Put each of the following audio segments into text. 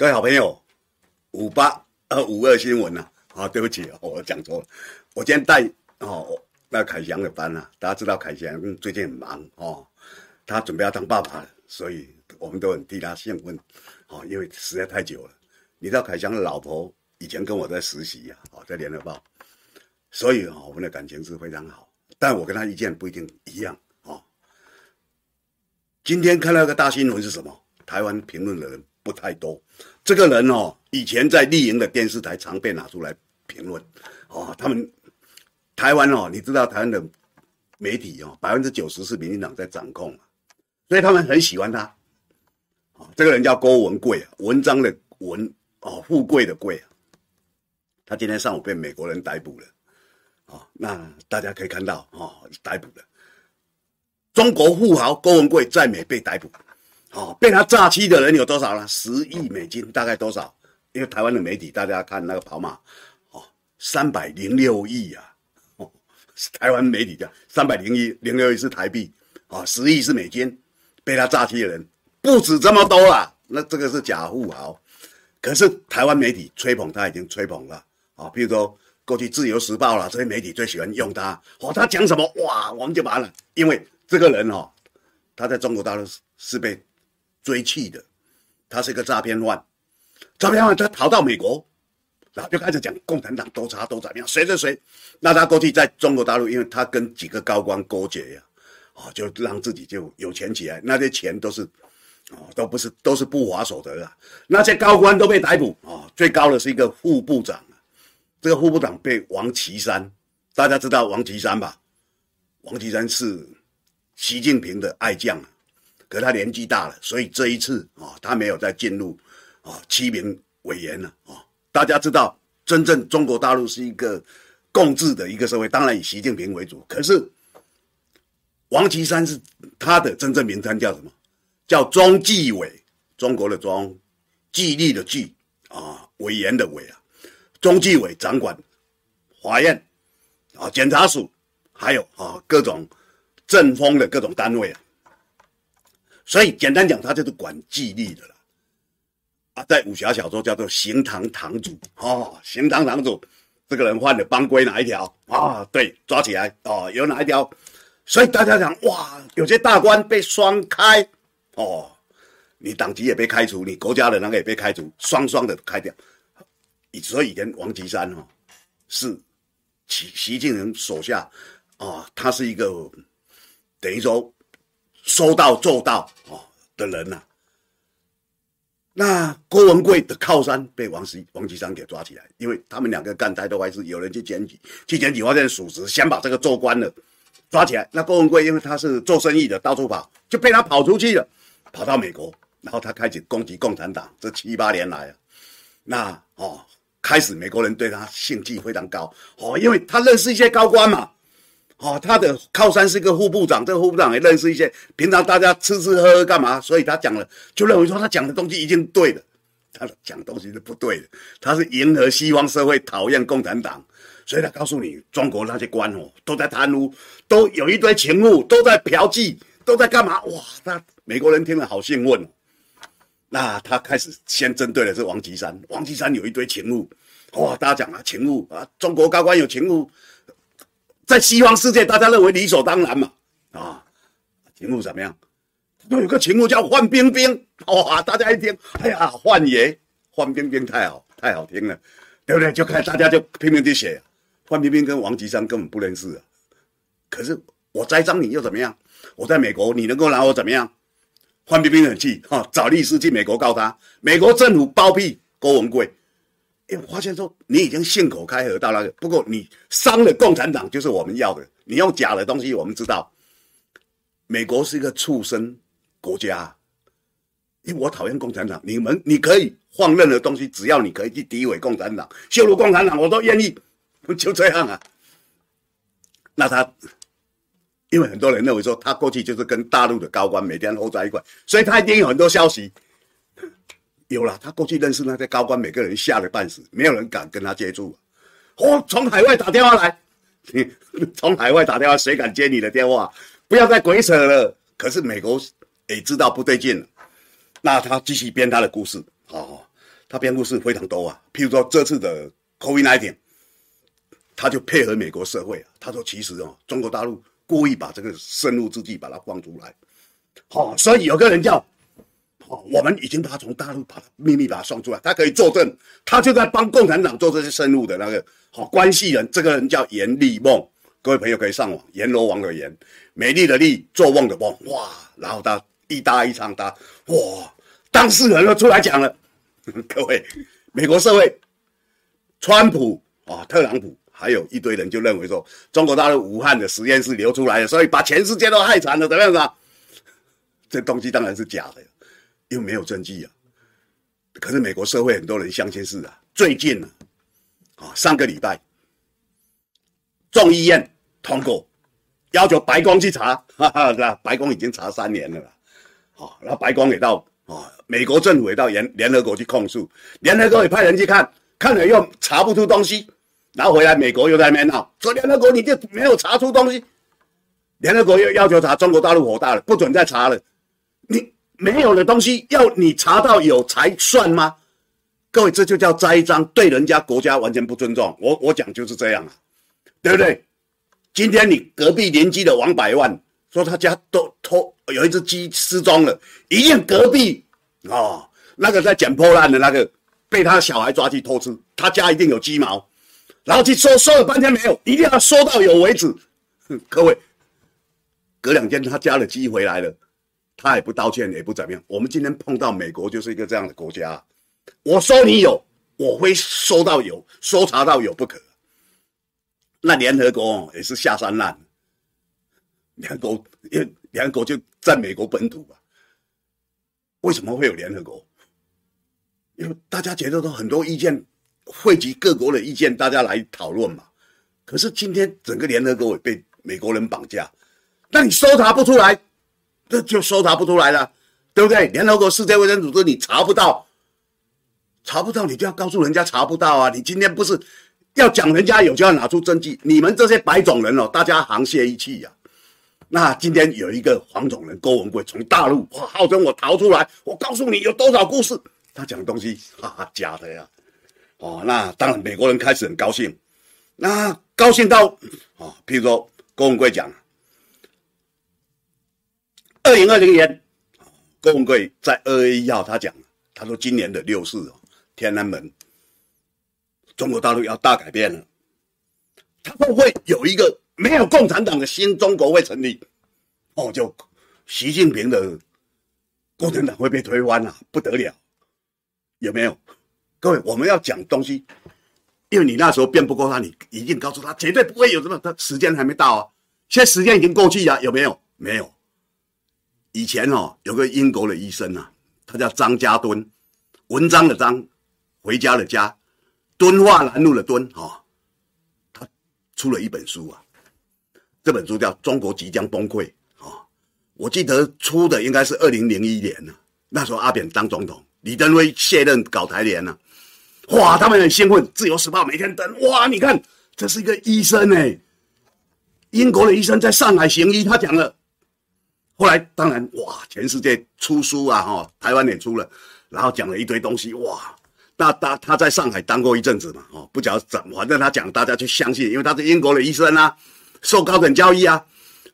各位好朋友，五八呃五二新闻呐，啊，对不起，我讲错了。我今天带哦那凯翔的班啊，大家知道凯翔最近很忙哦，他准备要当爸爸了，所以我们都很替他兴奋哦，因为实在太久了。你知道凯翔的老婆以前跟我在实习呀，哦，在联合报，所以哦我们的感情是非常好，但我跟他意见不一定一样哦。今天看到一个大新闻是什么？台湾评论的人不太多。这个人哦，以前在立营的电视台常被拿出来评论哦。他们台湾哦，你知道台湾的媒体哦，百分之九十是民进党在掌控，所以他们很喜欢他。哦，这个人叫郭文贵啊，文章的文哦，富贵的贵啊。他今天上午被美国人逮捕了。哦，那大家可以看到哦，逮捕了。中国富豪郭文贵在美被逮捕，哦，被他诈欺的人有多少呢？十亿美金，大概多少？因为台湾的媒体，大家看那个跑马，哦，三百零六亿啊，哦，台湾媒体讲三百零一零六亿是台币，哦，十亿是美金，被他诈欺的人不止这么多啦，那这个是假富豪，可是台湾媒体吹捧他已经吹捧了，啊、哦，比如说过去自由时报啦，这些媒体最喜欢用他，哦，他讲什么哇，我们就完了，因为。这个人哦，他在中国大陆是被追缉的，他是一个诈骗犯，诈骗犯他逃到美国，然后就开始讲共产党多差多怎么样，谁谁谁，那他过去在中国大陆，因为他跟几个高官勾结呀，啊，就让自己就有钱起来，那些钱都是，啊，都不是都是不法所得啊，那些高官都被逮捕。啊，最高的是一个副部长，这个副部长被王岐山，大家知道王岐山吧？王岐山是。习近平的爱将啊，可他年纪大了，所以这一次啊，他没有再进入啊七名委员了啊。大家知道，真正中国大陆是一个共治的一个社会，当然以习近平为主。可是王岐山是他的真正名称叫什么？叫中纪委，中国的中，纪律的纪啊，委员的委啊。中纪委掌管法院啊、检察署，还有啊各种。政风的各种单位啊，所以简单讲，他就是管纪律的了啊。在武侠小说叫做“刑堂堂主”哦，刑堂堂主这个人犯了帮规哪一条啊？对，抓起来哦，有哪一条？所以大家讲哇，有些大官被双开哦，你党籍也被开除，你国家的那个也被开除，双双的开掉。所以以前王岐山哦，是习习近平手下啊，他是一个。等于说，说到做到哦的人呐、啊，那郭文贵的靠山被王石王岐山给抓起来，因为他们两个干太多坏事，有人去检举，去检举发现属实，想把这个做官的抓起来。那郭文贵因为他是做生意的，到处跑，就被他跑出去了，跑到美国，然后他开始攻击共产党。这七八年来啊，那哦，开始美国人对他兴趣非常高哦，因为他认识一些高官嘛。哦，他的靠山是一个副部长，这个副部长也认识一些，平常大家吃吃喝喝干嘛？所以他讲了，就认为说他讲的东西一定对的，他讲的东西是不对的，他是迎合西方社会，讨厌共产党，所以他告诉你，中国那些官哦都在贪污，都有一堆情妇，都在嫖妓，都在干嘛？哇，那美国人听了好兴奋，那他开始先针对的是王岐山，王岐山有一堆情妇，哇，大家讲啊，情妇啊，中国高官有情妇。在西方世界，大家认为理所当然嘛，啊，情妇怎么样？有个情妇叫范冰冰，哇，大家一听，哎呀，范爷，范冰冰太好，太好听了，对不对？就看大家就拼命去写，范冰冰跟王岐山根本不认识啊。可是我栽赃你又怎么样？我在美国，你能够拿我怎么样？范冰冰很气，哈，找律师去美国告他，美国政府包庇郭文贵。哎，我发现说你已经信口开河到那个，不过你伤了共产党就是我们要的。你用假的东西，我们知道，美国是一个畜生国家，因为我讨厌共产党。你们你可以放任何东西，只要你可以去诋毁共产党、羞辱共产党，我都愿意。就这样啊。那他，因为很多人认为说他过去就是跟大陆的高官每天抠在一块，所以他一定有很多消息。有了，他过去认识那些高官，每个人吓得半死，没有人敢跟他接触。哦，从海外打电话来，从海外打电话，谁敢接你的电话？不要再鬼扯了。可是美国也知道不对劲了，那他继续编他的故事。哦，他编故事非常多啊。譬如说这次的 COVID-19，他就配合美国社会，他说其实哦，中国大陆故意把这个生物制剂把它放出来，好，所以有个人叫。哦我们已经把他从大陆把他秘密把他送出来，他可以作证，他就在帮共产党做这些生物的那个好关系人。这个人叫阎立梦，各位朋友可以上网，阎罗王的阎，美丽的丽，做梦的梦，哇！然后他一搭一唱，他哇，当事人都出来讲了。各位，美国社会，川普啊，特朗普，还有一堆人就认为说，中国大陆武汉的实验室流出来的，所以把全世界都害惨了，怎么样子啊？这东西当然是假的。又没有证据啊，可是美国社会很多人相信是啊。最近呢，啊，上个礼拜，众议院通过要求白宫去查，哈哈，是吧？白宫已经查三年了啦，好，然后白宫也到啊，美国政府也到联联合国去控诉，联合国也派人去看，看了又查不出东西，然后回来美国又在那边闹，说联合国你就没有查出东西，联合国又要求查，中国大陆火大了，不准再查了，你。没有的东西要你查到有才算吗？各位，这就叫栽赃，对人家国家完全不尊重。我我讲就是这样啊，对不对？今天你隔壁邻居的王百万说他家都偷有一只鸡失踪了，一定隔壁哦，那个在捡破烂的那个被他小孩抓去偷吃，他家一定有鸡毛，然后去搜搜了半天没有，一定要搜到有为止。各位，隔两天他家的鸡回来了。他也不道歉，也不怎么样。我们今天碰到美国就是一个这样的国家，我说你有，我会搜到有，搜查到有不可。那联合国也是下三滥，联合国因为联合国就在美国本土吧？为什么会有联合国？因为大家觉得都很多意见，汇集各国的意见，大家来讨论嘛。可是今天整个联合国也被美国人绑架，那你搜查不出来？这就搜查不出来了，对不对？联合国世界卫生组织你查不到，查不到你就要告诉人家查不到啊！你今天不是要讲人家有就要拿出证据，你们这些白种人哦，大家沆瀣一气呀、啊。那今天有一个黄种人郭文贵从大陆哇，号称我逃出来，我告诉你有多少故事，他讲东西哈哈假的呀！哦，那当然美国人开始很高兴，那高兴到哦，譬如说郭文贵讲。二零二零年，郭文贵在二月一号，他讲，他说今年的六四哦，天安门，中国大陆要大改变了，他会不会有一个没有共产党的新中国会成立？哦，就习近平的共产党会被推翻了，不得了，有没有？各位，我们要讲东西，因为你那时候辩不过他，你一定告诉他绝对不会有这么，他时间还没到啊，现在时间已经过去了，有没有？没有。以前哦，有个英国的医生啊，他叫张家敦，文章的章，回家的家，敦化南路的敦啊，他出了一本书啊，这本书叫《中国即将崩溃》啊，我记得出的应该是二零零一年呢，那时候阿扁当总统，李登辉卸任搞台联呢，哇，他们很兴奋，《自由时报》每天登，哇，你看这是一个医生哎，英国的医生在上海行医，他讲了。后来当然哇，全世界出书啊哈，台湾也出了，然后讲了一堆东西哇。那他他在上海当过一阵子嘛，哦，不晓得怎，反正他讲大家去相信，因为他是英国的医生啊，受高等教育啊。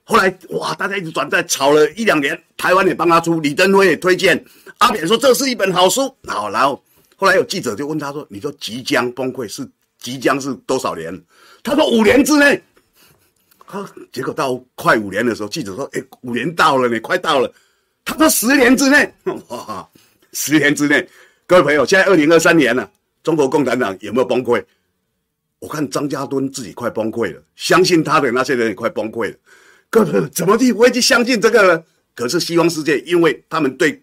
后来哇，大家一直转载，吵了一两年，台湾也帮他出，李登辉也推荐，阿扁说这是一本好书。好，然后后来有记者就问他说：“你说即将崩溃是即将是多少年？”他说：“五年之内。”啊，结果到快五年的时候，记者说：“哎，五年到了，你快到了。”他说：“十年之内，哇，十年之内，各位朋友，现在二零二三年了，中国共产党有没有崩溃？我看张家敦自己快崩溃了，相信他的那些人也快崩溃了。各位，怎么地不会去相信这个呢？可是西方世界，因为他们对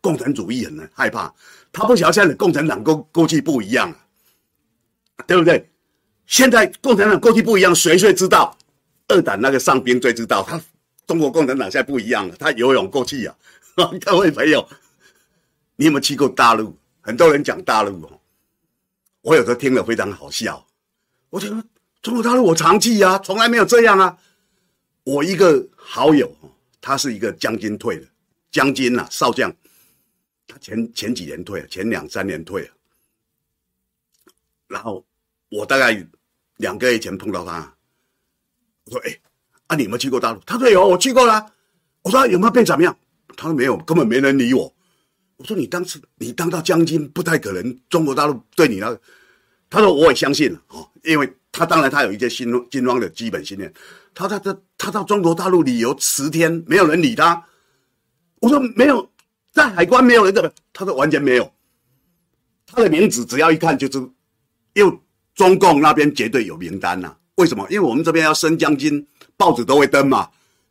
共产主义很害怕，他不晓得现在的共产党过过去不一样了，对不对？现在共产党过去不一样，谁谁知道？二党那个上兵最知道，他中国共产党现在不一样了，他游泳过去啊。各位朋友，你有没有去过大陆？很多人讲大陆哦，我有时候听了非常好笑。我觉得中国大陆我常去啊，从来没有这样啊。我一个好友，他是一个将军退的将军呐，少将。他前前几年退了，前两三年退了。然后我大概两个月前碰到他，我说：“哎，啊，你有没有去过大陆？”他说：“有，我去过了。”我说：“有没有变怎么样？”他说：“没有，根本没人理我。”我说：“你当时你当到将军，不太可能中国大陆对你那个。”他说：“我也相信了哦，因为他当然他有一些心军方的基本信念。他他他他到中国大陆旅游十天，没有人理他。我说没有，在海关没有人的，他说完全没有。他的名字只要一看就是，因为中共那边绝对有名单呐、啊。为什么？因为我们这边要升将军，报纸都会登嘛。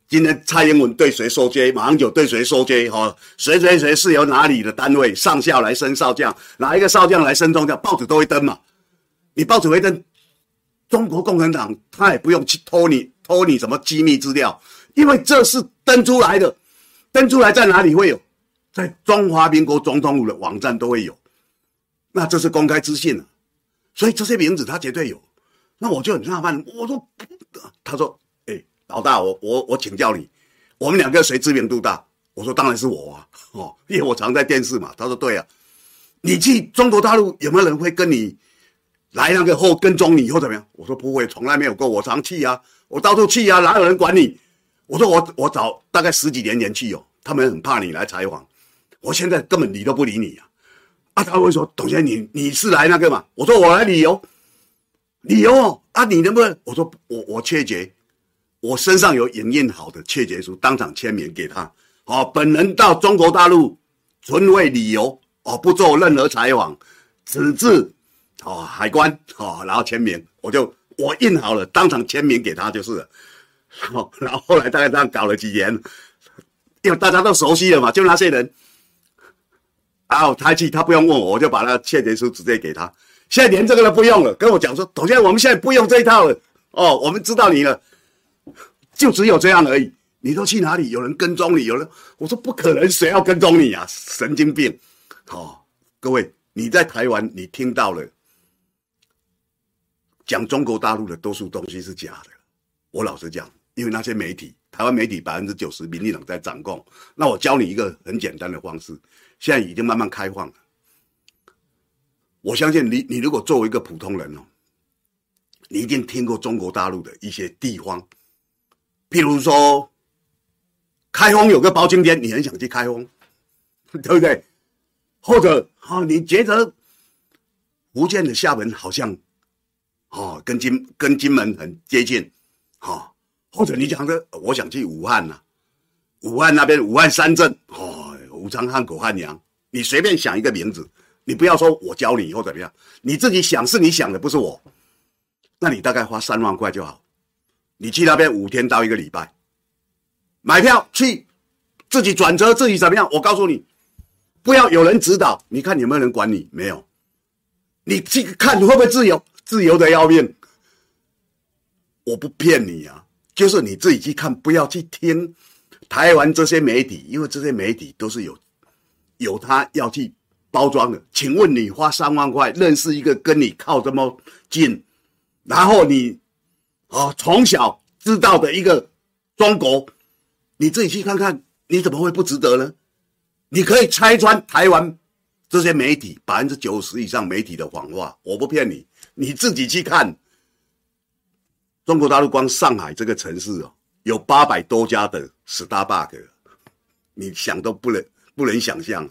今天蔡英文对谁收 J，，马上就对谁收 J。哈，谁谁谁是由哪里的单位上校来升少将，哪一个少将来升中将，报纸都会登嘛。你报纸会登，中国共产党他也不用去偷你偷你什么机密资料，因为这是登出来的，登出来在哪里会有？在中华民国总统府的网站都会有，那这是公开资讯了，所以这些名字他绝对有。那我就很纳闷，我说，他说，哎，老大，我我我请教你，我们两个谁知名度大？我说当然是我啊，哦，因为我常在电视嘛。他说对啊，你去中国大陆有没有人会跟你？来那个后跟踪你或怎么样？我说不会，从来没有过。我常去啊，我到处去啊，哪有人管你？我说我我早大概十几年前去哦，他们很怕你来采访。我现在根本理都不理你啊！啊，他会说董先生，你你是来那个嘛？我说我来旅游，旅游哦啊，你能不能？我说我我切结，我身上有影印好的切结书，当场签名给他。哦，本人到中国大陆纯为旅游哦，不做任何采访，纸质。哦，海关哦，然后签名，我就我印好了，当场签名给他就是了。哦，然后后来大概这样搞了几年，因为大家都熟悉了嘛，就那些人。然后他去，他不用问我，我就把那个切结书直接给他。现在连这个都不用了，跟我讲说，董先生，我们现在不用这一套了。哦，我们知道你了，就只有这样而已。你都去哪里？有人跟踪你？有人？我说不可能，谁要跟踪你啊？神经病！哦，各位，你在台湾，你听到了。讲中国大陆的多数东西是假的，我老实讲，因为那些媒体，台湾媒体百分之九十民进党在掌控。那我教你一个很简单的方式，现在已经慢慢开放了。我相信你，你如果作为一个普通人哦，你一定听过中国大陆的一些地方，譬如说，开封有个包青天，你很想去开封，对不对？或者啊，你觉得福建的厦门好像？哦，跟金跟金门很接近，哦，或者你讲的，我想去武汉呐、啊，武汉那边武汉三镇，哦，武昌汉口汉阳，你随便想一个名字，你不要说我教你或怎么样，你自己想是你想的，不是我，那你大概花三万块就好，你去那边五天到一个礼拜，买票去，自己转车自己怎么样？我告诉你，不要有人指导，你看有没有人管你？没有，你去看你会不会自由？自由的要命，我不骗你啊，就是你自己去看，不要去听台湾这些媒体，因为这些媒体都是有有他要去包装的。请问你花三万块认识一个跟你靠这么近，然后你啊从小知道的一个中国，你自己去看看，你怎么会不值得呢？你可以拆穿台湾这些媒体百分之九十以上媒体的谎话，我不骗你。你自己去看，中国大陆光上海这个城市哦，有八百多家的 Starbucks，你想都不能不能想象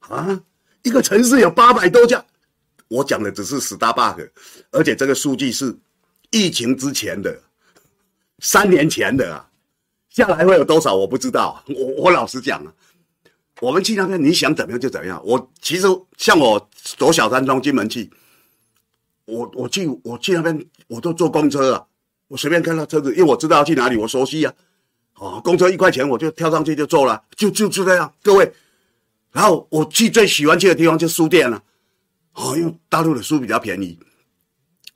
啊！一个城市有八百多家，我讲的只是 Starbucks，而且这个数据是疫情之前的，三年前的啊，下来会有多少我不知道。我我老实讲啊，我们去那边你想怎么样就怎么样。我其实像我走小山庄金门去。我我去我去那边，我都坐公车啊，我随便看到车子，因为我知道去哪里，我熟悉啊。哦，公车一块钱，我就跳上去就坐了，就就就这样。各位，然后我去最喜欢去的地方就书店了。哦，因为大陆的书比较便宜，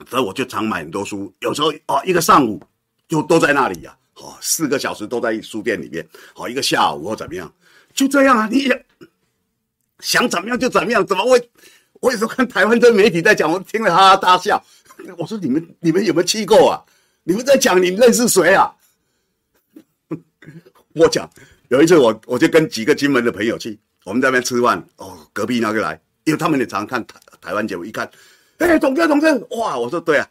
所以我就常买很多书。有时候哦，一个上午就都在那里呀。哦，四个小时都在书店里面。哦，一个下午或怎么样，就这样啊。你想怎么样就怎么样，怎么会？我有时候看台湾的媒体在讲，我听了哈哈大笑。我说你们你们有没有去过啊？你们在讲你认识谁啊？我讲有一次我我就跟几个金门的朋友去，我们在那边吃饭。哦，隔壁那个来，因为他们也常看台台湾节目，一看哎，董哥，董哥，哇！我说对啊，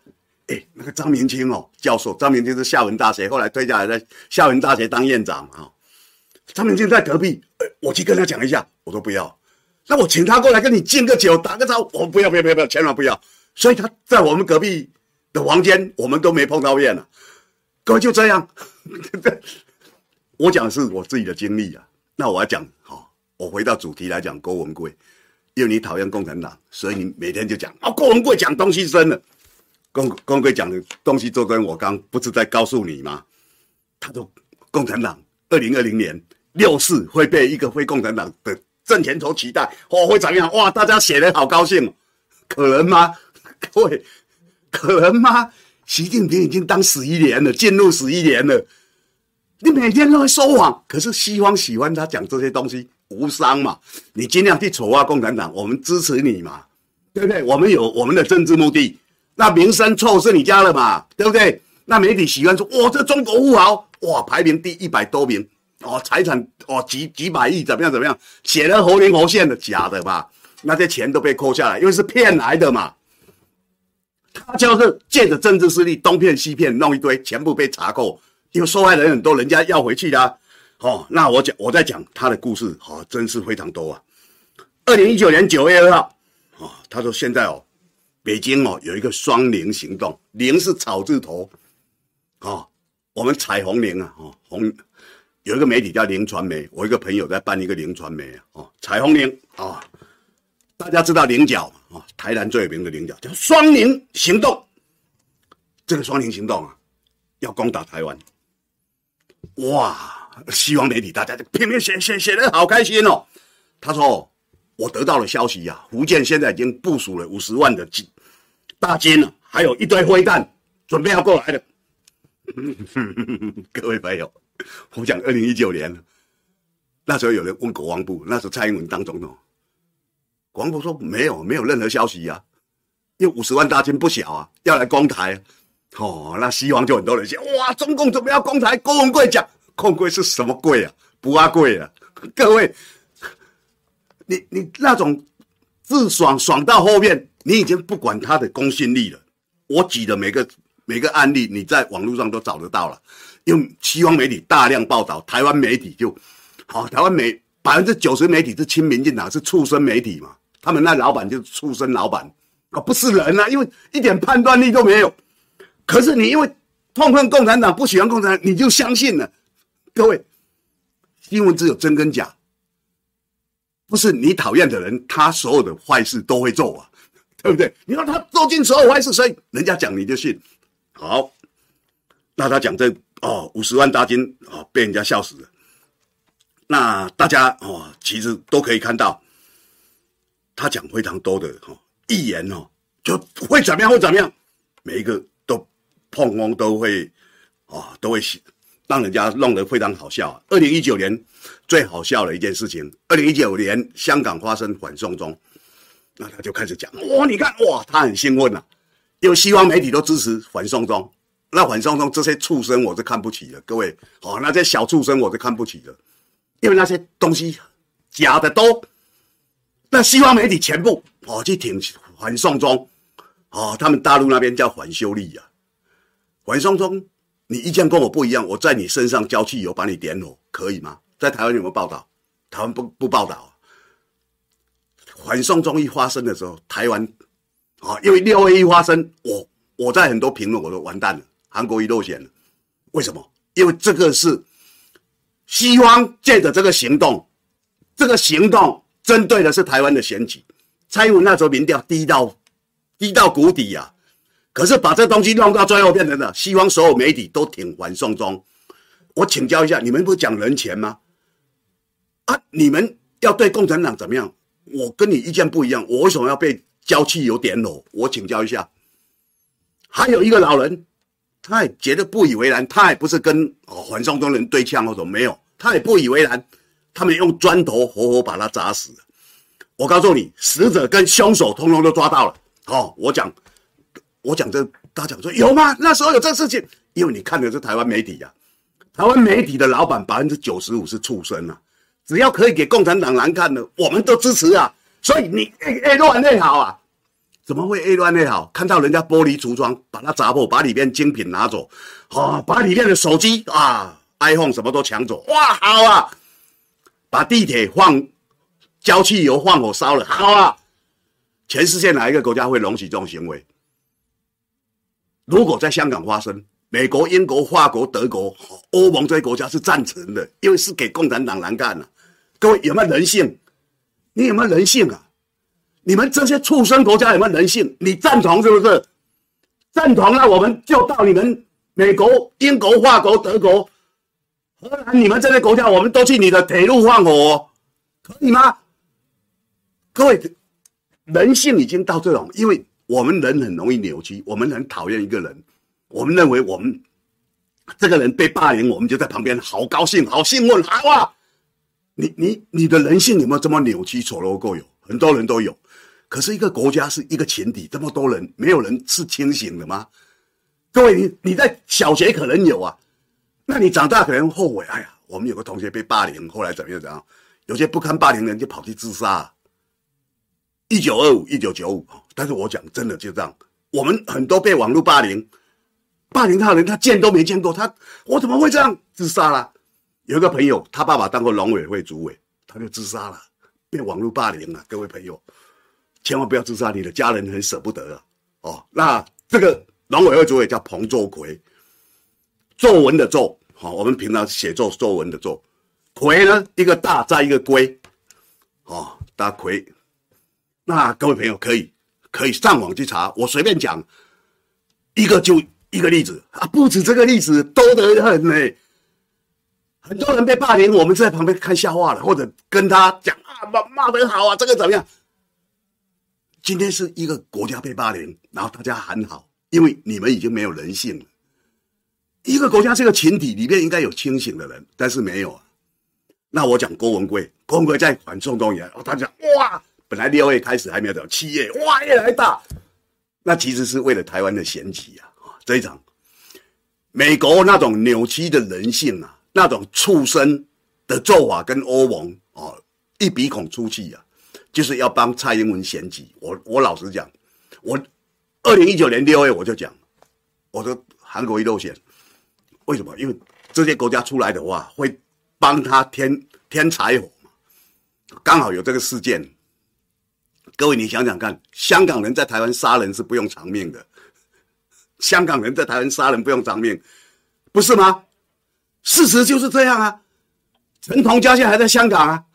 哎，那个张明清哦，教授，张明清是厦门大学，后来退下来在厦门大学当院长啊。张明清在隔壁，我去跟他讲一下，我说不要。那我请他过来跟你敬个酒，打个招呼，我不要，不要，不要，不要，千万不要。所以他在我们隔壁的房间，我们都没碰到面了。各位就这样，我讲是我自己的经历啊。那我要讲，我回到主题来讲，郭文贵，因为你讨厌共产党，所以你每天就讲啊，郭文贵讲东西深了。郭郭文贵讲的东西，就跟我刚不是在告诉你吗？他说，共产党二零二零年六四会被一个非共产党的政权所取代，哦，会怎样？哇，大家写的好高兴，可能吗？各位，可能吗？习近平已经当十一年了，进入十一年了。你每天都会说谎，可是西方喜欢他讲这些东西，无伤嘛。你尽量去丑化共产党，我们支持你嘛，对不对？我们有我们的政治目的。那名声臭是你家的嘛，对不对？那媒体喜欢说，哇，这中国富豪，哇，排名第一百多名，哦，财产哦几几百亿，怎么样怎么样，写的活灵活现的，假的吧？那些钱都被扣下来，因为是骗来的嘛。他就是借着政治势力东骗西骗，弄一堆，全部被查扣，因为受害人很多，人家要回去的、哦，那我讲，我在讲他的故事，哦，真是非常多啊。二零一九年九月二号，哦，他说现在哦，北京哦有一个双零行动，零是草字头，哦，我们彩虹零啊，哦，红有一个媒体叫零传媒，我一个朋友在办一个零传媒啊，哦，彩虹零啊。哦大家知道菱角啊，台南最有名的菱角叫双零行动。这个双零行动啊，要攻打台湾。哇！西方媒体大家就拼命写写写的好开心哦。他说：“我得到了消息呀、福建现在已经部署了五十万的军大军了，还有一堆飞弹准备要过来了。”各位朋友，我讲二零一九年那时候有人问国防部，那时蔡英文当总统。国防部说没有，没有任何消息呀、因为五十万大军不小啊，要来攻台，哦，那西方就很多人讲，哇，中共怎么要攻台？郭文贵讲，郭文贵是什么贵啊？不阿贵啊！各位，你你那种自爽爽到后面，你已经不管他的公信力了。我举的每个每个案例，你在网络上都找得到了，用西方媒体大量报道，台湾媒体就好，台湾媒百分之九十媒体是亲民进党，是畜生媒体嘛。他们那老板就是畜生老板啊，不是人啊，因为一点判断力都没有。可是你因为痛恨共产党，不喜欢共产党，你就相信了。各位，新闻只有真跟假，不是你讨厌的人，他所有的坏事都会做啊，对不对？你说他做尽所有坏事，所以人家讲你就信。好，那他讲这哦，五十万大军哦，被人家笑死了。那大家哦，其实都可以看到。他讲非常多的哈预言哦，就会怎么样会怎么样，每一个都碰风都会啊都会让人家弄得非常好笑。二零一九年最好笑的一件事情，二零一九年香港发生反送中，那他就开始讲哇，你看哇，他很兴奋呐，因为西方媒体都支持反送中，那反送中这些畜生我是看不起的，各位好，那些小畜生我是看不起的，因为那些东西假的多。那西方媒体全部跑去挺反送中，哦，他们大陆那边叫反修例、啊。反送中，你意见跟我不一样，我在你身上浇汽油，把你点火，可以吗？在台湾有没有报道？台湾不不报道。反送中一发生的时候，台湾啊，因为六二一发生，我我在很多评论我都完蛋了，韩国一落选了。为什么？因为这个是西方借着这个行动，这个行动。针对的是台湾的选举，蔡英文那时候民调低到低到谷底呀、可是把这东西弄到最后变成了西方所有媒体都挺反送中。我请教一下，你们不是讲人权吗？啊，你们要对共产党怎么样？我跟你意见不一样，我为什么要被浇汽油点火？我请教一下。还有一个老人，他也觉得不以为然，他也不是跟反送中人对呛或者没有，他也不以为然。他们用砖头活活把他砸死了。我告诉你，死者跟凶手通通都抓到了。哦，我讲，我讲这，大家讲说有吗？那时候有这事情？因为你看的是台湾媒体呀、啊，台湾媒体的老板百分之九十五是畜生啊。只要可以给共产党难看的，我们都支持啊。所以你哎哎，乱内好啊，怎么会 A 乱的好？看到人家玻璃橱窗，把它砸破，把里面精品拿走，啊，把里面的手机啊，iPhone 什么都抢走，哇，好啊！把地铁放交汽油放火烧了，好啊！全世界哪一个国家会容许这种行为？如果在香港发生，美国、英国、法国、德国、欧盟这些国家是赞成的，因为是给共产党难干了。各位有没有人性？你有没有人性啊？你们这些畜生国家有没有人性？你赞同是不是？赞同，那我们就到你们美国、英国、法国、德国、荷兰，你们这些国家，我们都去你的铁路放火，可以吗？各位，人性已经到这种，因为我们人很容易扭曲，我们很讨厌一个人，我们认为我们这个人被霸凌，我们就在旁边好高兴、好兴奋，好啊！你你你的人性有没有这么扭曲、丑陋过？有很多人都有。可是一个国家是一个群体，这么多人，没有人是清醒的吗？各位，你你在小学可能有啊，那你长大可能后悔。哎呀，我们有个同学被霸凌，后来怎么样怎样？有些不堪霸凌的人就跑去自杀。一九二五、一九九五，但是我讲真的就这样，我们很多被网络霸凌，霸凌他的人他见都没见过，他我怎么会这样自杀了？有一个朋友，他爸爸当过农委会主委，他就自杀了，被网络霸凌了。各位朋友。千万不要自杀，你的家人很舍不得啊！哦，那这个农委会主委叫彭作奎，作文的作，好，我们平常写作作文的作，奎呢一个大再一个龟，哦，大奎。那各位朋友可以可以上网去查，我随便讲一个就一个例子啊，不止这个例子多得很呢。很多人被霸凌，我们在旁边看笑话了，或者跟他讲啊骂骂得好啊，这个怎么样？今天是一个国家被霸凌，然后大家喊好，因为你们已经没有人性了。一个国家这个群体里面应该有清醒的人，但是没有啊。那我讲郭文贵，郭文贵在反送中以来，他讲哇，本来六月开始还没有到，七月哇越来越大，那其实是为了台湾的选举啊。这一场，美国那种扭曲的人性啊，那种畜生的做法跟欧盟啊一鼻孔出气啊。就是要帮蔡英文选举，我我老实讲，我二零一九年六月我就讲，我说韩国一路选，为什么？因为这些国家出来的话，会帮他添添柴火嘛。刚好有这个事件，各位你想想看，香港人在台湾杀人是不用偿命的，香港人在台湾杀人不用偿命，不是吗？事实就是这样啊，陈同佳现在还在香港啊。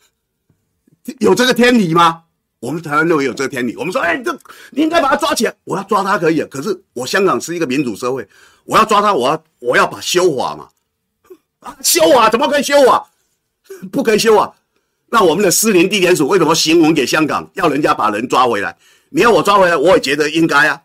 有这个天理吗？我们台湾认为有这个天理。我们说，哎，这你应该把他抓起来。我要抓他可以啊，可是我香港是一个民主社会，我要抓他，我要我要把修法嘛。修法怎么可以修法？不可以修法。那我们的士林地检署为什么行文给香港，要人家把人抓回来？你要我抓回来，我也觉得应该啊。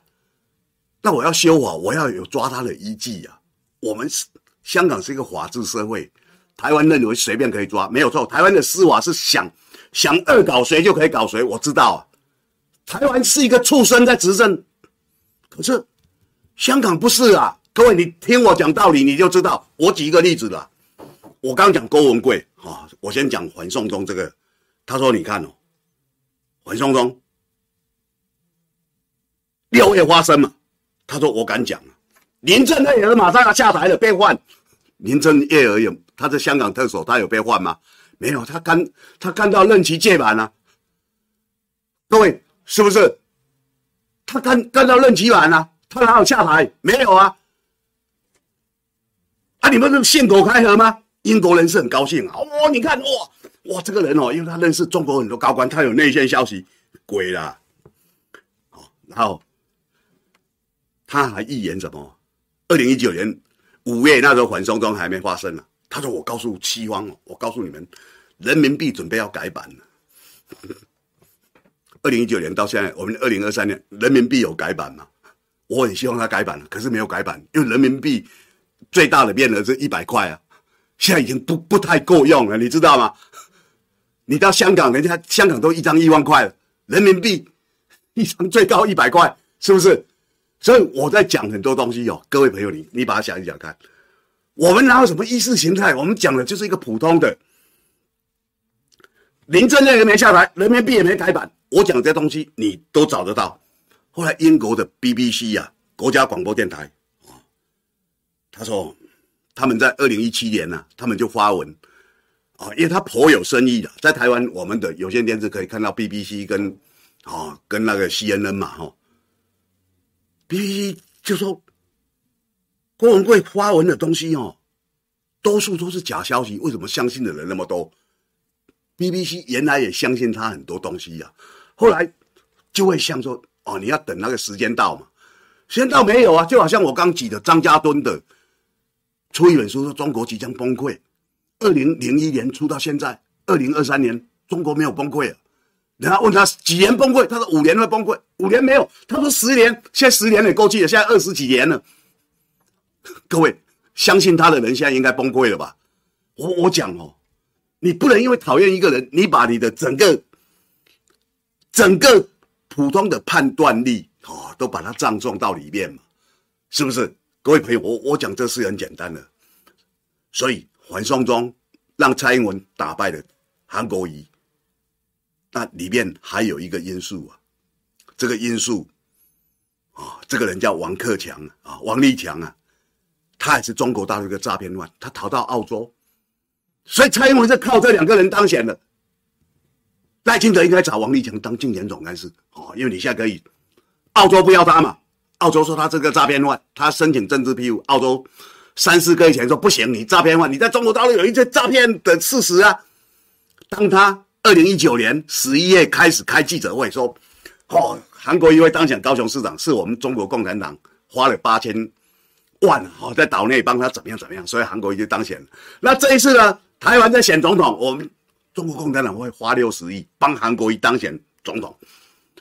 那我要修法，我要有抓他的依据啊。我们是香港是一个法治社会，台湾认为随便可以抓，没有错。台湾的司法是想。想恶搞谁就可以搞谁，我知道啊。台湾是一个畜生在执政，可是香港不是啊。各位，你听我讲道理，你就知道。我举一个例子了。我刚讲郭文贵啊，我先讲反送中这个。他说：“你看哦，反送中六月发生嘛。”他说：“我敢讲，林郑月娥马上要下台了，被换。林郑月娥有他在香港特首，他有被换吗？”没有，他干他干到任期届满了，各位是不是？他干干到任期满了，他哪有下台？没有啊！啊，你们是信口开河吗？英国人是很高兴啊！哦，你看哇哇，这个人哦，因为他认识中国很多高官，他有内线消息，鬼啦！好，然后他还预言什么？二零一九年五月那时候反送中还没发生呢。他说：“我告诉西方哦，我告诉你们，人民币准备要改版了。二零一九年到现在，我们二零二三年人民币有改版吗？我很希望它改版了，可是没有改版，因为人民币最大的面额是一百块啊，现在已经不不太够用了，你知道吗？你到香港，人家香港都一张一万块了，人民币一张最高一百块，是不是？所以我在讲很多东西哦，各位朋友，你你把它想一想看。”我们哪有什么意识形态？我们讲的就是一个普通的。林正英也没下台，人民币也没改版。我讲这些东西，你都找得到。后来英国的 BBC 呀、啊，国家广播电台，他说他们在二零一七年呢、啊，他们就发文啊，因为他颇有深意的，在台湾我们的有线电视可以看到 BBC 跟啊跟那个 CNN 嘛哈，BBC 就说郭文贵发文的东西哦，多数都是假消息，为什么相信的人那么多？BBC 原来也相信他很多东西呀、啊。后来就会想说，哦，你要等那个时间到嘛？时间到没有啊？就好像我刚举的张家敦的出一本书说中国即将崩溃，二零零一年出到现在，二零二三年中国没有崩溃啊。人家问他几年崩溃，他说五年会崩溃，五年没有，他说十年，现在十年也过去了，现在二十几年了。各位相信他的人现在应该崩溃了吧？我我讲哦，你不能因为讨厌一个人，你把你的整个。整个普通的判断力哦，都把它葬送到里面嘛，是不是？各位朋友，我我讲这是很简单的，所以反送中让蔡英文打败了韩国瑜，那里面还有一个因素啊，这个因素啊，这个人叫王克强啊，王立强啊，他也是中国大陆的诈骗犯，他逃到澳洲，所以蔡英文是靠这两个人当选的。赖清德应该找王立强当竞选总干事哦，因为你现在可以，澳洲不要他嘛，澳洲说他这个诈骗犯，他申请政治庇护，澳洲三四个月前说不行，你诈骗犯，你在中国大陆有一些诈骗的事实啊。当他二零一九年十一月开始开记者会说，哦，韩国瑜会当选高雄市长，是我们中国共产党花了八千万哦，在岛内帮他怎么样怎么样，所以韩国瑜就当选。那这一次呢，台湾在选总统，我们。中国共产党会花六十亿帮韩国瑜当选总统，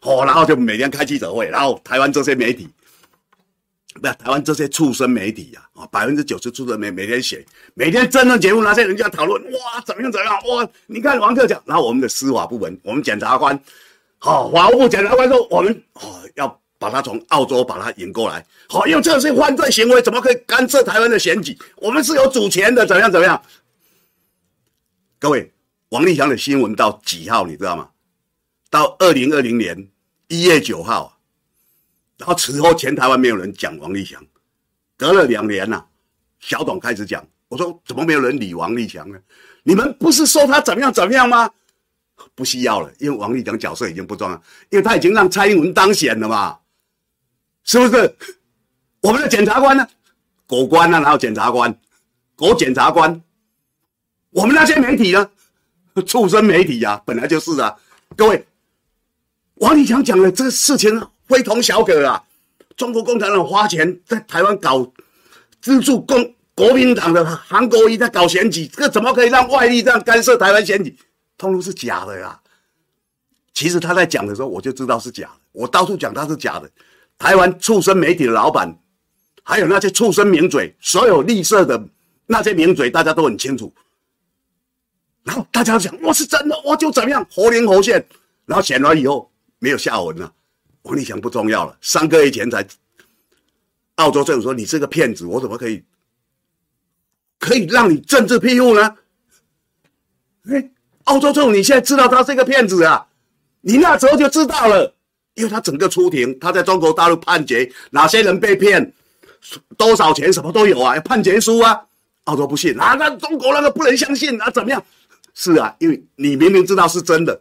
哦，然后就每天开记者会，然后台湾这些媒体，不是台湾这些畜生媒体呀，啊，百分之九十畜生媒每天写，每天政论节目那些人就要讨论，哇，怎么样怎么样，哇，你看王克讲，然后我们的司法部门，我们检察官，好，法务部检察官说，我们哦要把他从澳洲把他引过来，好，因为这是犯罪行为，怎么可以干涉台湾的选举？我们是有主权的，怎么样怎么样？各位。王立强的新闻到几号你知道吗？到二零二零年一月九号，然后此后全台湾没有人讲王立强，隔了两年了、啊，小董开始讲，我说怎么没有人理王立强呢？你们不是说他怎么样怎么样吗？不需要了，因为王立强角色已经不重要，因为他已经让蔡英文当选了嘛，是不是？我们的检察官呢？狗官啊，然后检察官，狗检察官，我们那些媒体呢？畜生媒体呀、啊，本来就是啊！各位，王立强讲的这个事情呢非同小可啊！中国共产党花钱在台湾搞资助共国民党的韩国瑜在搞选举，这个怎么可以让外力这样干涉台湾选举？通通是假的呀！其实他在讲的时候，我就知道是假的。我到处讲他是假的。台湾畜生媒体的老板，还有那些畜生名嘴，所有绿色的那些名嘴，大家都很清楚。然后大家讲，我是真的，我就怎么样活灵活现。然后选完以后没有下文了，王立强不重要了。三个月前才，澳洲政府说你是个骗子，我怎么可以可以让你政治庇护呢？哎，澳洲政府你现在知道他是个骗子啊？你那时候就知道了，因为他整个出庭，他在中国大陆判决哪些人被骗，多少钱什么都有啊，判决书啊。澳洲不信啊，那中国那个不能相信啊，怎么样？是啊，因为你明明知道是真的，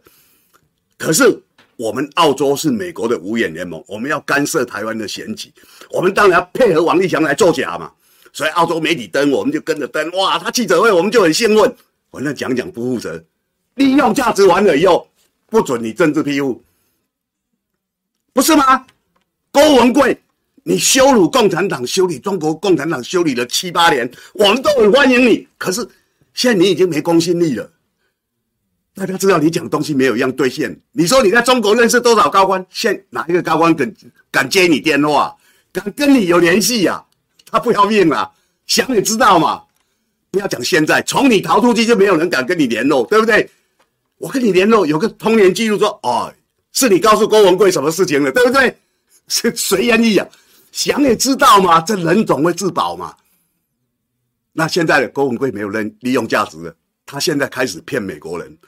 可是我们澳洲是美国的五眼联盟，我们要干涉台湾的选举，我们当然要配合王立强来作假嘛。所以澳洲媒体登，我们就跟着登。哇，他记者会我们就很兴奋，反正讲讲不负责，利用价值完了以后，不准你政治庇护，不是吗？郭文贵，你羞辱共产党，修理中国共产党，修理了七八年，我们都很欢迎你。可是现在你已经没公信力了。大家知道你讲东西没有一样兑现。你说你在中国认识多少高官？现哪一个高官敢敢接你电话，敢跟你有联系呀？他不要命了，想也知道嘛。不要讲现在，从你逃出去就没有人敢跟你联络，对不对？我跟你联络有个通联记录，说哦，是你告诉郭文贵什么事情了，对不对？是谁愿意啊？想也知道嘛，这人总会自保嘛。那现在的郭文贵没有人利用价值了，他现在开始骗美国人。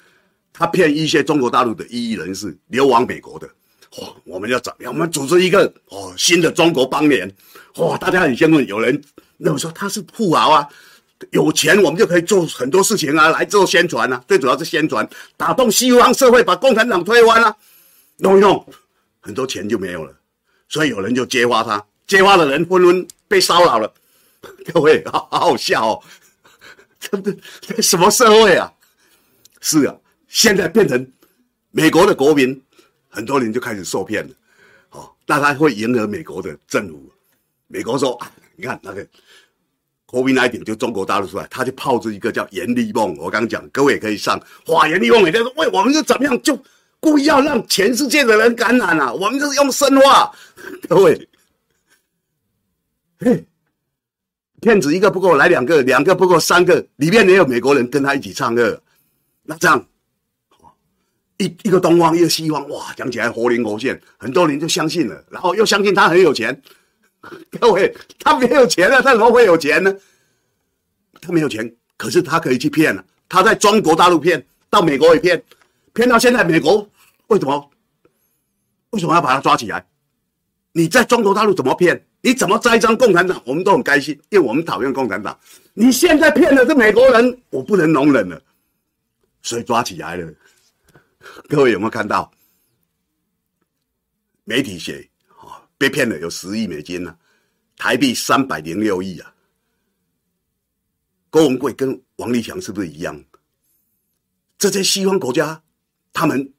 他骗一些中国大陆的异议人士流亡美国的，哇，我们要怎么样？我们组织一个哦新的中国邦联，哇，大家很兴奋。有人认为说他是富豪啊，有钱我们就可以做很多事情啊，来做宣传啊，最主要是宣传，打动西方社会，把共产党推翻啊，弄一弄，很多钱就没有了。所以有人就揭发他，揭发的人纷纷被骚扰了。各位，好好好笑哦，这这什么社会啊？是啊，现在变成美国的国民，很多人就开始受骗了。哦，那他会迎合美国的政府。美国说，你看那个 COVID-19 就中国大陆出来，他就炮制一个叫“严厉梦”。我刚讲，各位也可以上。哇，严厉梦每天说，喂，我们是怎么样就。故意要让全世界的人感染啊！我们就是用生化，各位，嘿，骗子一个不够，来两个，两个不够，三个，里面也有美国人跟他一起唱歌，那这样，一一个东方，一个西方，哇，讲起来活灵活现，很多人就相信了，然后又相信他很有钱。各位，他没有钱啊，他怎么会有钱呢？他没有钱，可是他可以去骗啊，他在中国大陆骗，到美国也骗。骗到现在，美国为什么为什么要把他抓起来？你在中国大陆怎么骗？你怎么栽赃共产党？我们都很开心，因为我们讨厌共产党。你现在骗的是美国人，我不能容忍了，所以抓起来了。各位有没有看到？媒体写啊，被骗了有十亿美金呢，台币三百零六亿啊。郭文贵跟王立强是不是一样？这些西方国家。他们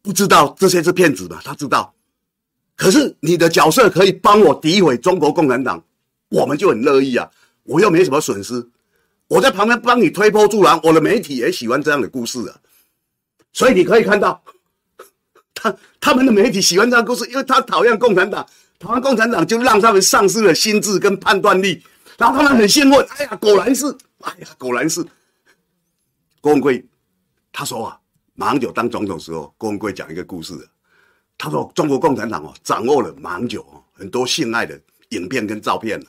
不知道这些是骗子吧？他知道，可是你的角色可以帮我诋毁中国共产党，我们就很乐意啊！我又没什么损失，我在旁边帮你推波助澜，我的媒体也喜欢这样的故事啊！所以你可以看到，他他们的媒体喜欢这样故事，因为他讨厌共产党，讨厌共产党就让他们丧失了心智跟判断力，然后他们很兴奋，哎呀，果然是，哎呀，果然是，郭文贵他说啊。马英九当总统时候，郭文贵讲一个故事，他说中国共产党哦掌握了马英九哦很多性爱的影片跟照片，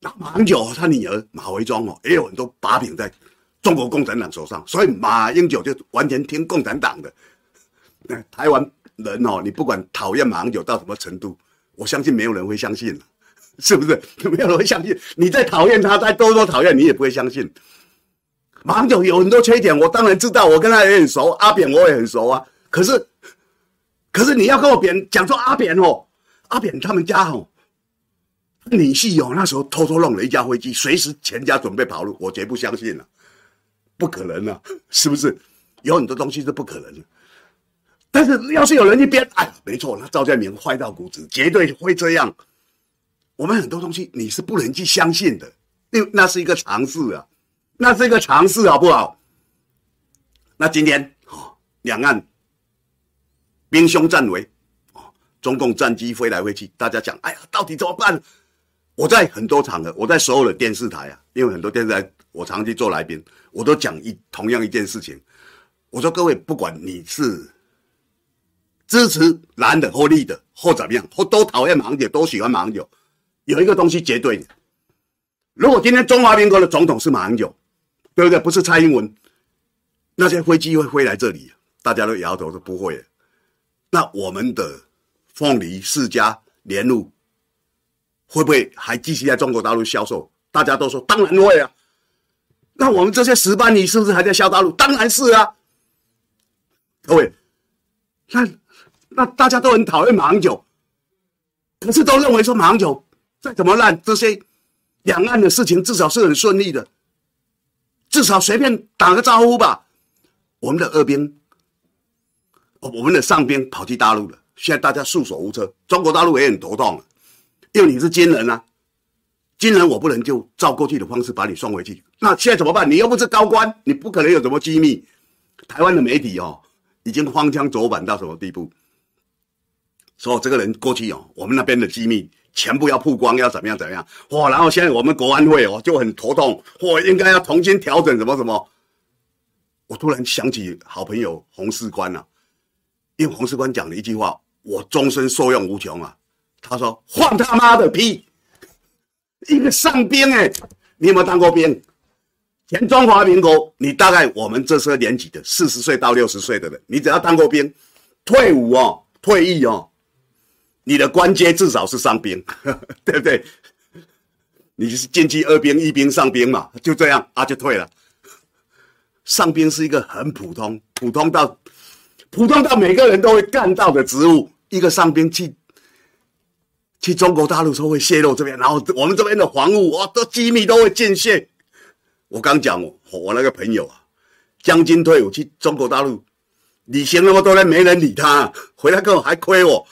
那马英九他女儿马维庄哦也有很多把柄在中国共产党手上，所以马英九就完全听共产党的。台湾人哦，你不管讨厌马英九到什么程度，我相信没有人会相信，是不是？没有人会相信，你再讨厌他，再多多讨厌，你也不会相信。马英九有很多缺点，我当然知道，我跟他也很熟。阿扁我也很熟啊。可是，可是你要跟我扁讲说阿扁哦，阿扁他们家哦，女婿哦，那时候偷偷弄了一架飞机，随时全家准备跑路，我绝不相信了，不可能啊，是不是？有很多东西是不可能的。但是要是有人一编，哎，没错，那赵建明坏到骨子，绝对会这样。我们很多东西你是不能去相信的，因为那是一个常识啊。那是一个尝试好不好？那今天哦，两岸兵凶战危哦，中共战机飞来飞去，大家讲，哎呀，到底怎么办？我在很多场合，我在所有的电视台啊，因为很多电视台我常去做来宾，我都讲一同样一件事情。我说各位，不管你是支持蓝的或绿的或怎么样，或都讨厌马英九，都喜欢马英九，有一个东西绝对，如果今天中华民国的总统是马英九。对不对？不是蔡英文，那些飞机会飞来这里，大家都摇头说不会。那我们的凤梨、释迦、莲雾会不会还继续在中国大陆销售？大家都说当然会啊。那我们这些石斑鱼是不是还在销大陆？当然是啊。各位，那那大家都很讨厌马英九，可是都认为说马英九再怎么烂，这些两岸的事情至少是很顺利的。至少随便打个招呼吧。我们的二兵，我们的上兵跑去大陆了，现在大家束手无策。中国大陆也很头痛了，因为你是军人啊，军人我不能就照过去的方式把你送回去。那现在怎么办？你又不是高官，你不可能有什么机密。台湾的媒体哦，已经荒腔走板到什么地步？说这个人过去哦，我们那边的机密。全部要曝光，要怎么样怎么样？哇！然后现在我们国安会哦就很头痛，或应该要重新调整什么什么。我突然想起好朋友洪士官呐、啊，因为洪士官讲了一句话，我终身受用无穷啊。他说：“放他妈的屁！一个上兵哎，你有没有当过兵？前中华民国，你大概我们这些年纪的四十岁到六十岁的人，你只要当过兵，退伍哦。”退役哦，你的官阶至少是上兵，对不对？你就是进去二兵、一兵、上兵嘛，就这样啊，就退了。上兵是一个很普通、普通到普通到每个人都会干到的职务。一个上兵去去中国大陆时候会泄露这边，然后我们这边的防务哇，都机密都会尽泄。我刚讲我我那个朋友啊，将军退伍去中国大陆。旅行那么多年，没人理他，回来跟我还亏我。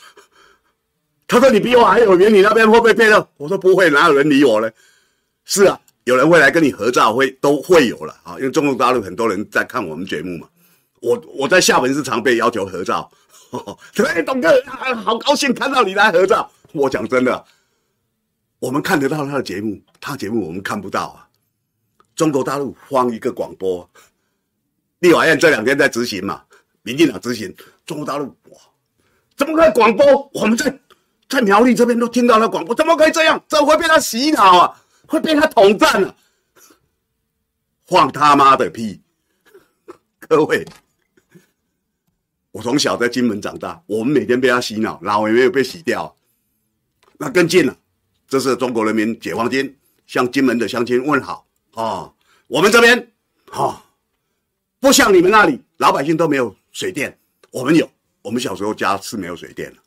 他说：“你比我还有名，你那边会不会变了？”我说：“不会，哪有人理我呢？”是啊，有人会来跟你合照，会都会有了啊。因为中国大陆很多人在看我们节目嘛。我我在厦门是常被要求合照。对，董哥，好高兴看到你来合照。我讲真的，我们看得到他的节目，他节目我们看不到啊。中国大陆放一个广播，立法院这两天在执行嘛。民进党执行，中国大陆哇，怎么可以广播？我们在在苗栗这边都听到了广播，怎么可以这样？怎么会被他洗脑啊？会被他统战啊？放他妈的屁！各位，我从小在金门长大，我们每天被他洗脑，脑也没有被洗掉。那更近了，这是中国人民解放军向金门的乡亲问好啊、我们这边啊、不像你们那里，老百姓都没有。水电，我们有。我们小时候家是没有水电的。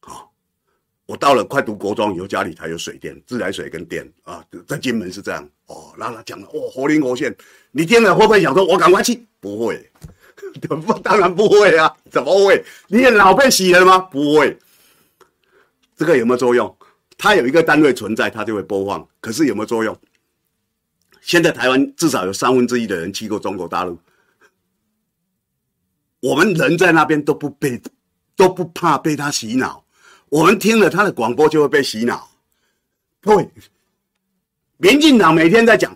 好，我到了快读国中以后，家里才有水电，自来水跟电啊。在金门是这样。哦，那他讲了，哦，活灵活现。你听了会不会想说，我赶快去？不会，不，当然不会啊。怎么会？你也老被洗了吗？不会。这个有没有作用？它有一个单位存在，它就会播放。可是有没有作用？现在台湾至少有三分之一的人去过中国大陆。我们人在那边都不被，都不怕被他洗脑。我们听了他的广播就会被洗脑。对，民进党每天在讲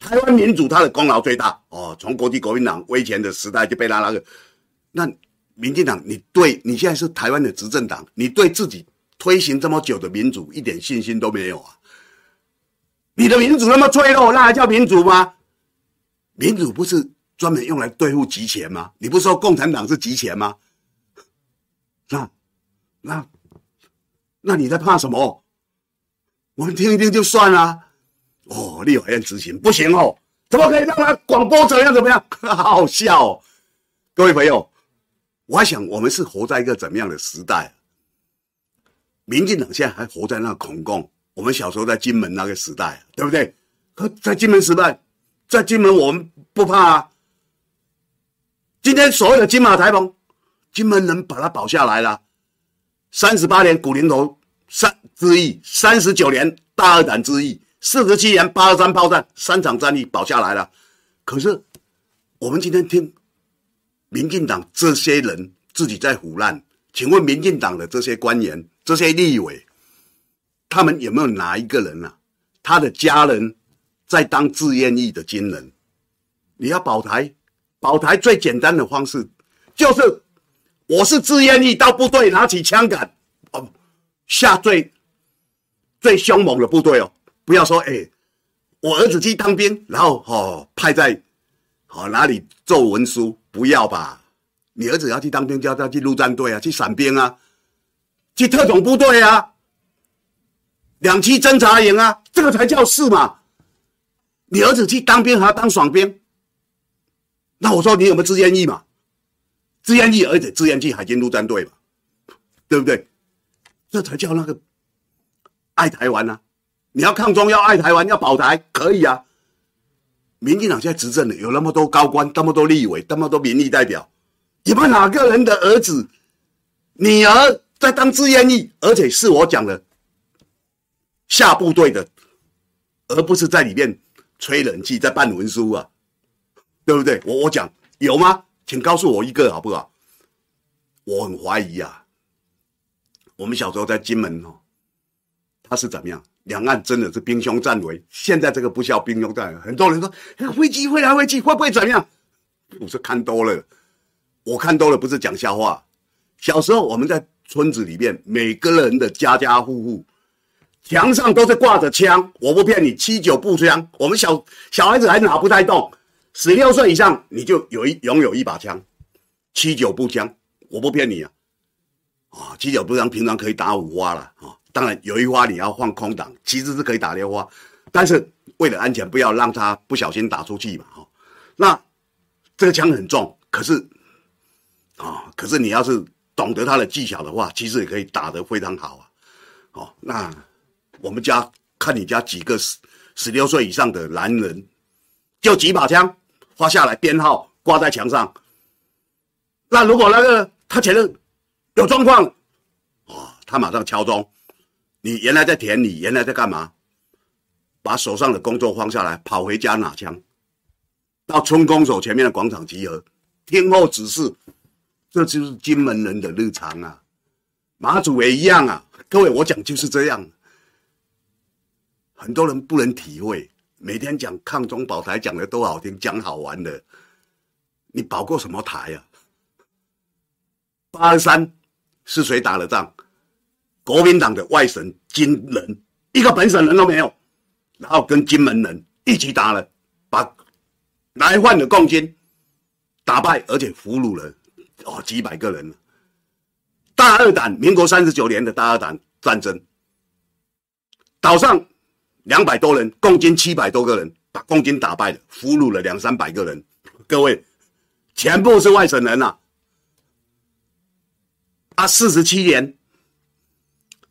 台湾民主，他的功劳最大哦。从国际国民党威权的时代就被他那个，那民进党，你对你现在是台湾的执政党，你对自己推行这么久的民主一点信心都没有啊？你的民主那么脆弱，那还叫民主吗？民主不是。专门用来对付集权吗？你不是说共产党是集权吗？那、那、那你在怕什么？我们听一听就算了。哦，立法院执行不行哦？怎么可以让他广播怎样怎么样？好 好笑哦！各位朋友，我还想我们是活在一个怎么样的时代？民进党现在还活在那个恐共，我们小时候在金门那个时代，对不对？可在金门时代，在金门我们不怕啊。今天所有的金马台风，金门人把它保下来了。三十八年古宁头三之役，三十九年大二胆之役，四十七年八二三炮战，三场战役保下来了。可是我们今天听民进党这些人自己在唬烂，请问民进党的这些官员、这些立委，他们有没有哪一个人啊？他的家人在当志愿役的军人，你要保台？保台最简单的方式，就是我是自愿役到部队拿起枪杆，哦，下最最凶猛的部队哦，不要说哎、我儿子去当兵，然后哦派在哦哪里做文书，不要吧？你儿子要去当兵，就要他去陆战队啊，去伞兵啊，去特种部队啊，两栖侦察营啊，这个才叫事嘛。你儿子去当兵还要当爽兵？那我说你有没有志愿役嘛？志愿役而且志愿去海军陆战队嘛，对不对？这才叫那个爱台湾啊！你要抗中，要爱台湾，要保台，可以啊。民进党现在执政的有那么多高官，那么多立委，那么多民意代表，有没有哪个人的儿子、女儿在当志愿役，而且是我讲的下部队的，而不是在里面吹冷气，在办文书啊？对不对？我我讲有吗？请告诉我一个好不好？我很怀疑啊。我们小时候在金门哦，他是怎么样？两岸真的是兵凶战危。现在这个不叫兵凶战危，很多人说飞机飞来飞去会不会怎么样？我是看多了，我看多了不是讲笑话。小时候我们在村子里面，每个人的家家户户墙上都是挂着枪，我不骗你，七九步枪。我们小小孩子还拿不太动。十六岁以上，你就有一拥有一把枪，七九步枪，我不骗你啊！啊，七九步枪平常可以打五发了啊，当然有一发你要放空档，其实是可以打六发，但是为了安全，不要让他不小心打出去嘛，哈。那这个枪很重，可是啊，可是你要是懂得他的技巧的话，其实也可以打得非常好啊。哦，那我们家看你家几个十十六岁以上的男人，就几把枪发下来，编号挂在墙上。那如果那个他前面有状况，哦，他马上敲钟。你原来在田里，原来在干嘛？把手上的工作放下来，跑回家拿枪，到村公所前面的广场集合，听候指示。这就是金门人的日常啊，马祖也一样啊。各位，我讲就是这样。很多人不能体会，每天讲抗中保台讲的多好听，讲好玩的。你保过什么台呀？八二三是谁打的仗？国民党的外省金人，一个本省人都没有，然后跟金门人一起打了，把来换的共军打败，而且俘虏了哦几百个人。大二胆，民国三十九年的大二胆战争，岛上两百多人，共军七百多个人，把共军打败了，俘虏了两三百个人。各位，全部是外省人呐、啊！啊，四十七年，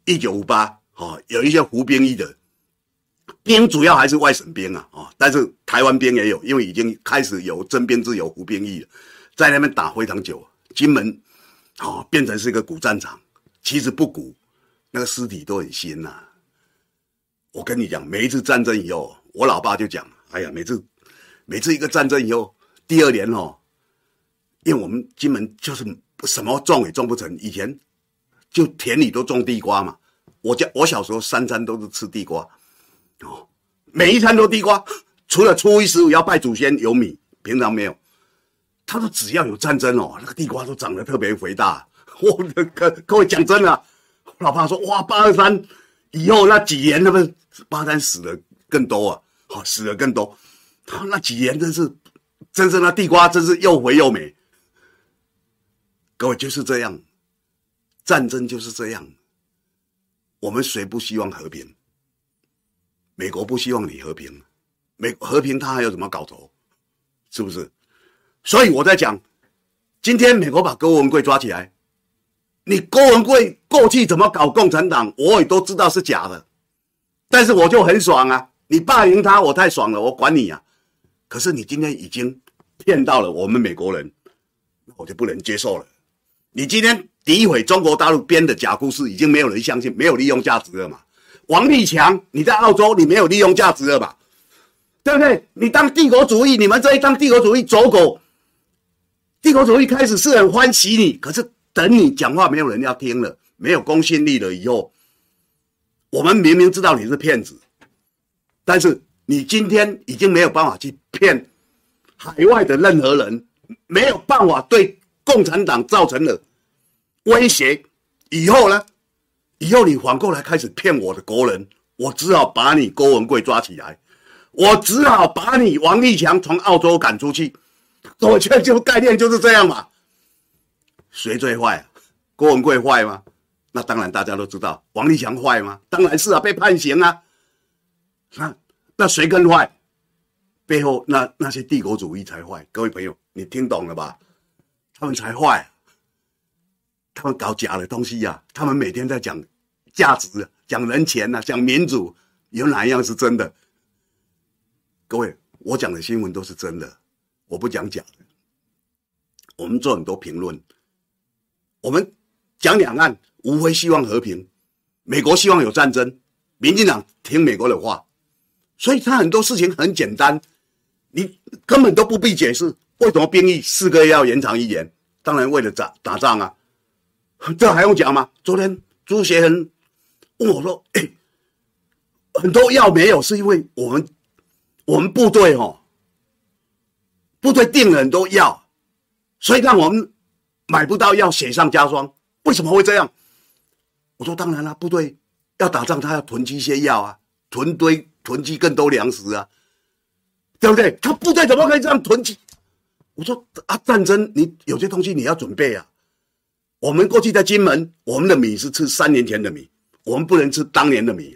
一九五八，哦，有一些服兵役的兵，主要还是外省兵啊，哦，但是台湾兵也有，因为已经开始有征兵制、有服兵役了，在那边打非常久。金门，哦，变成是一个古战场，其实不古，那个尸体都很新呐、啊。我跟你讲，每一次战争以后，我老爸就讲，哎呀，每次每次一个战争以后，第二年哦，因为我们金门就是。什么种也种不成，以前就田里都种地瓜嘛。我家我小时候三餐都是吃地瓜，哦，每一餐都地瓜，除了初一十五要拜祖先有米，平常没有。他说只要有战争哦，那个地瓜都长得特别肥大。我各各位讲真的，我老爸说哇，八二三以后那几年，那么八三死的更多啊，好死的更多。他那几年真是，真是那地瓜真是又肥又美。各位就是这样，战争就是这样。我们谁不希望和平？美国不希望你和平，美和平他还有什么搞头？是不是？所以我在讲，今天美国把郭文贵抓起来，你郭文贵过去怎么搞共产党，我也都知道是假的，但是我就很爽啊！你霸凌他，我太爽了，我管你啊！可是你今天已经骗到了我们美国人，我就不能接受了。你今天诋毁中国大陆编的假故事，已经没有人相信，没有利用价值了嘛？王立强，你在澳洲，你没有利用价值了吧？对不对？你当帝国主义，你们这一当帝国主义走狗，帝国主义开始是很欢喜你，可是等你讲话没有人要听了，没有公信力了以后，我们明明知道你是骗子，但是你今天已经没有办法去骗海外的任何人，没有办法对。共产党造成了威胁，以后呢？以后你反过来开始骗我的国人，我只好把你郭文贵抓起来，我只好把你王立强从澳洲赶出去。我觉得就概念就是这样嘛。谁最坏啊？郭文贵坏吗？那当然大家都知道。王立强坏吗？当然是啊，被判刑啊。那那谁更坏？背后那那些帝国主义才坏。各位朋友，你听懂了吧？他们才坏，他们搞假的东西呀、他们每天在讲价值、讲人权呐、啊，讲民主，有哪一样是真的？各位，我讲的新闻都是真的，我不讲假的。我们做很多评论，我们讲两岸无非希望和平，美国希望有战争，民进党听美国的话，所以他很多事情很简单，你根本都不必解释。为什么兵役四个月要延长一年？当然为了打打仗啊，这还用讲吗？昨天朱学恒问我说：“哎，很多药没有，是因为我们我们部队哦，部队订了很多药，所以让我们买不到药，雪上加霜。为什么会这样？”我说：“当然了，部队要打仗，他要囤积一些药啊，囤堆囤积更多粮食啊，对不对？他部队怎么可以这样囤积？”我说啊，战争你有些东西你要准备啊。我们过去在金门，我们的米是吃三年前的米，我们不能吃当年的米。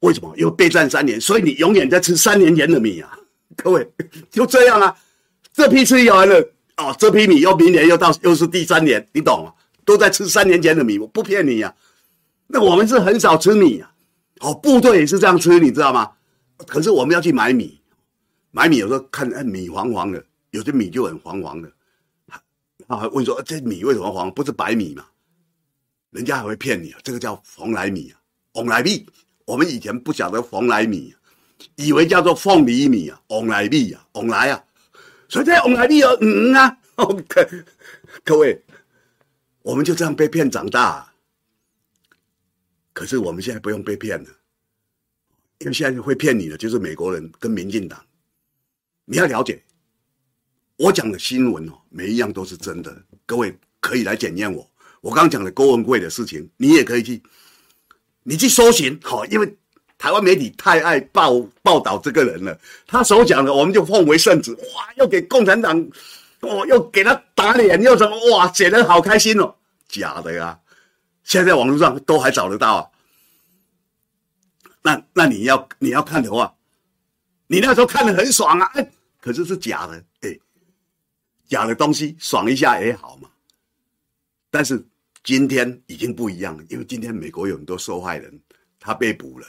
为什么？因为备战三年，所以你永远在吃三年前的米啊！各位就这样啊，这批吃完了哦，这批米又明年又到又是第三年，你懂吗？都在吃三年前的米，我不骗你呀、啊。那我们是很少吃米啊，哦，部队也是这样吃，你知道吗？可是我们要去买米，买米有时候看哎米黄黄的，有些米就很黄黄的，啊，问说这米为什么黄？不是白米吗？人家还会骗你啊，这个叫蓬莱米啊，蓬莱米。我们以前不晓得蓬莱米，以为叫做凤梨米啊，蓬莱米啊，蓬莱啊，所以这蓬莱米有嗯啊，OK，各位，我们就这样被骗长大啊。可是我们现在不用被骗了，因为现在会骗你的就是美国人跟民进党。你要了解，我讲的新闻哦，每一样都是真的，各位可以来检验我。我刚讲的郭文贵的事情，你也可以去。你去搜寻，好，因为台湾媒体太爱报报道这个人了，他所讲的我们就奉为圣旨，哇，又给共产党，哦，又给他打脸，又什么，哇，写得好开心哦，假的呀，现在网络上都还找得到啊。那那你要你要看的话，你那时候看的很爽啊，哎，可是是假的，假的东西爽一下也好嘛，但是。今天已经不一样了，因为今天美国有很多受害人，他被捕了，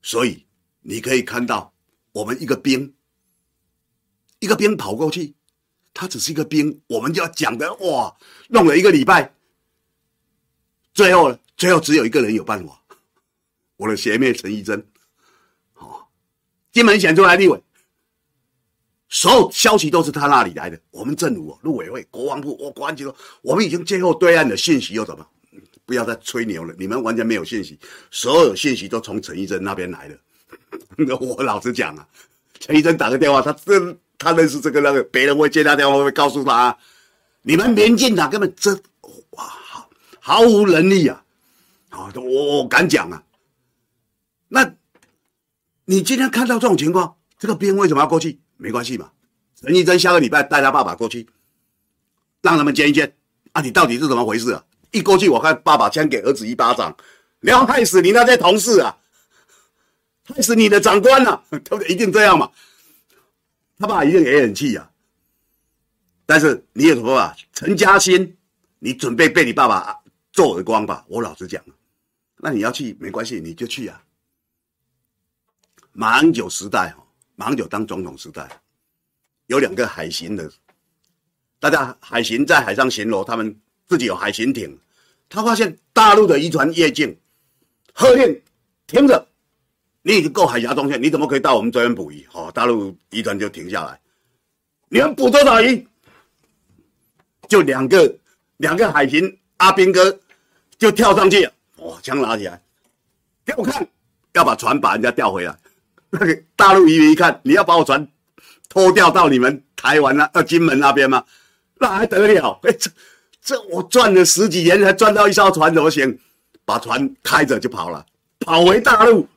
所以你可以看到，我们一个兵，一个兵跑过去，他只是一个兵，我们就要讲的哇，弄了一个礼拜，最后最后只有一个人有办法，我的学妹陈怡贞，哦，金门选出来立委。所有消息都是他那里来的。我们政府、陆委会、国防部、我国安局说，我们已经接获对岸的信息，又怎么？不要再吹牛了，你们完全没有信息，所有信息都从陈怡贞那边来的。我老实讲啊，陈怡贞打个电话，他认他认识这个那个，别人会接他电话，会告诉他，你们民进党根本真哇，毫无能力啊！啊，我我敢讲啊。那，你今天看到这种情况，这个兵为什么要过去？没关系嘛，陈义贞下个礼拜带他爸爸过去，让他们见一见啊！你到底是怎么回事啊？一过去，我看爸爸先给儿子一巴掌，你要害死你那些同事啊，害死你的长官啊，对不对？一定这样嘛？他爸一定也很气啊。但是你有什么办法？陈嘉欣，你准备被你爸爸揍耳光吧？我老实讲，那你要去没关系，你就去啊。马英九时代哦马英九当总统时代，有两个海巡的，大家海巡在海上巡逻，他们自己有海巡艇。他发现大陆的渔船越境，喝令停着，你已经过海峡中线，你怎么可以到我们这边捕鱼？哦，大陆渔船就停下来，你们捕多少鱼？就两个两个海巡阿兵哥就跳上去了，哦，枪拿起来，给我看，要把船把人家调回来。那个大陆渔民一看，你要把我船拖掉到你们台湾那、呃金门那边吗？那还得了？哎，这这我赚了十几年才赚到一艘船，怎么行？把船开着就跑了，跑回大陆。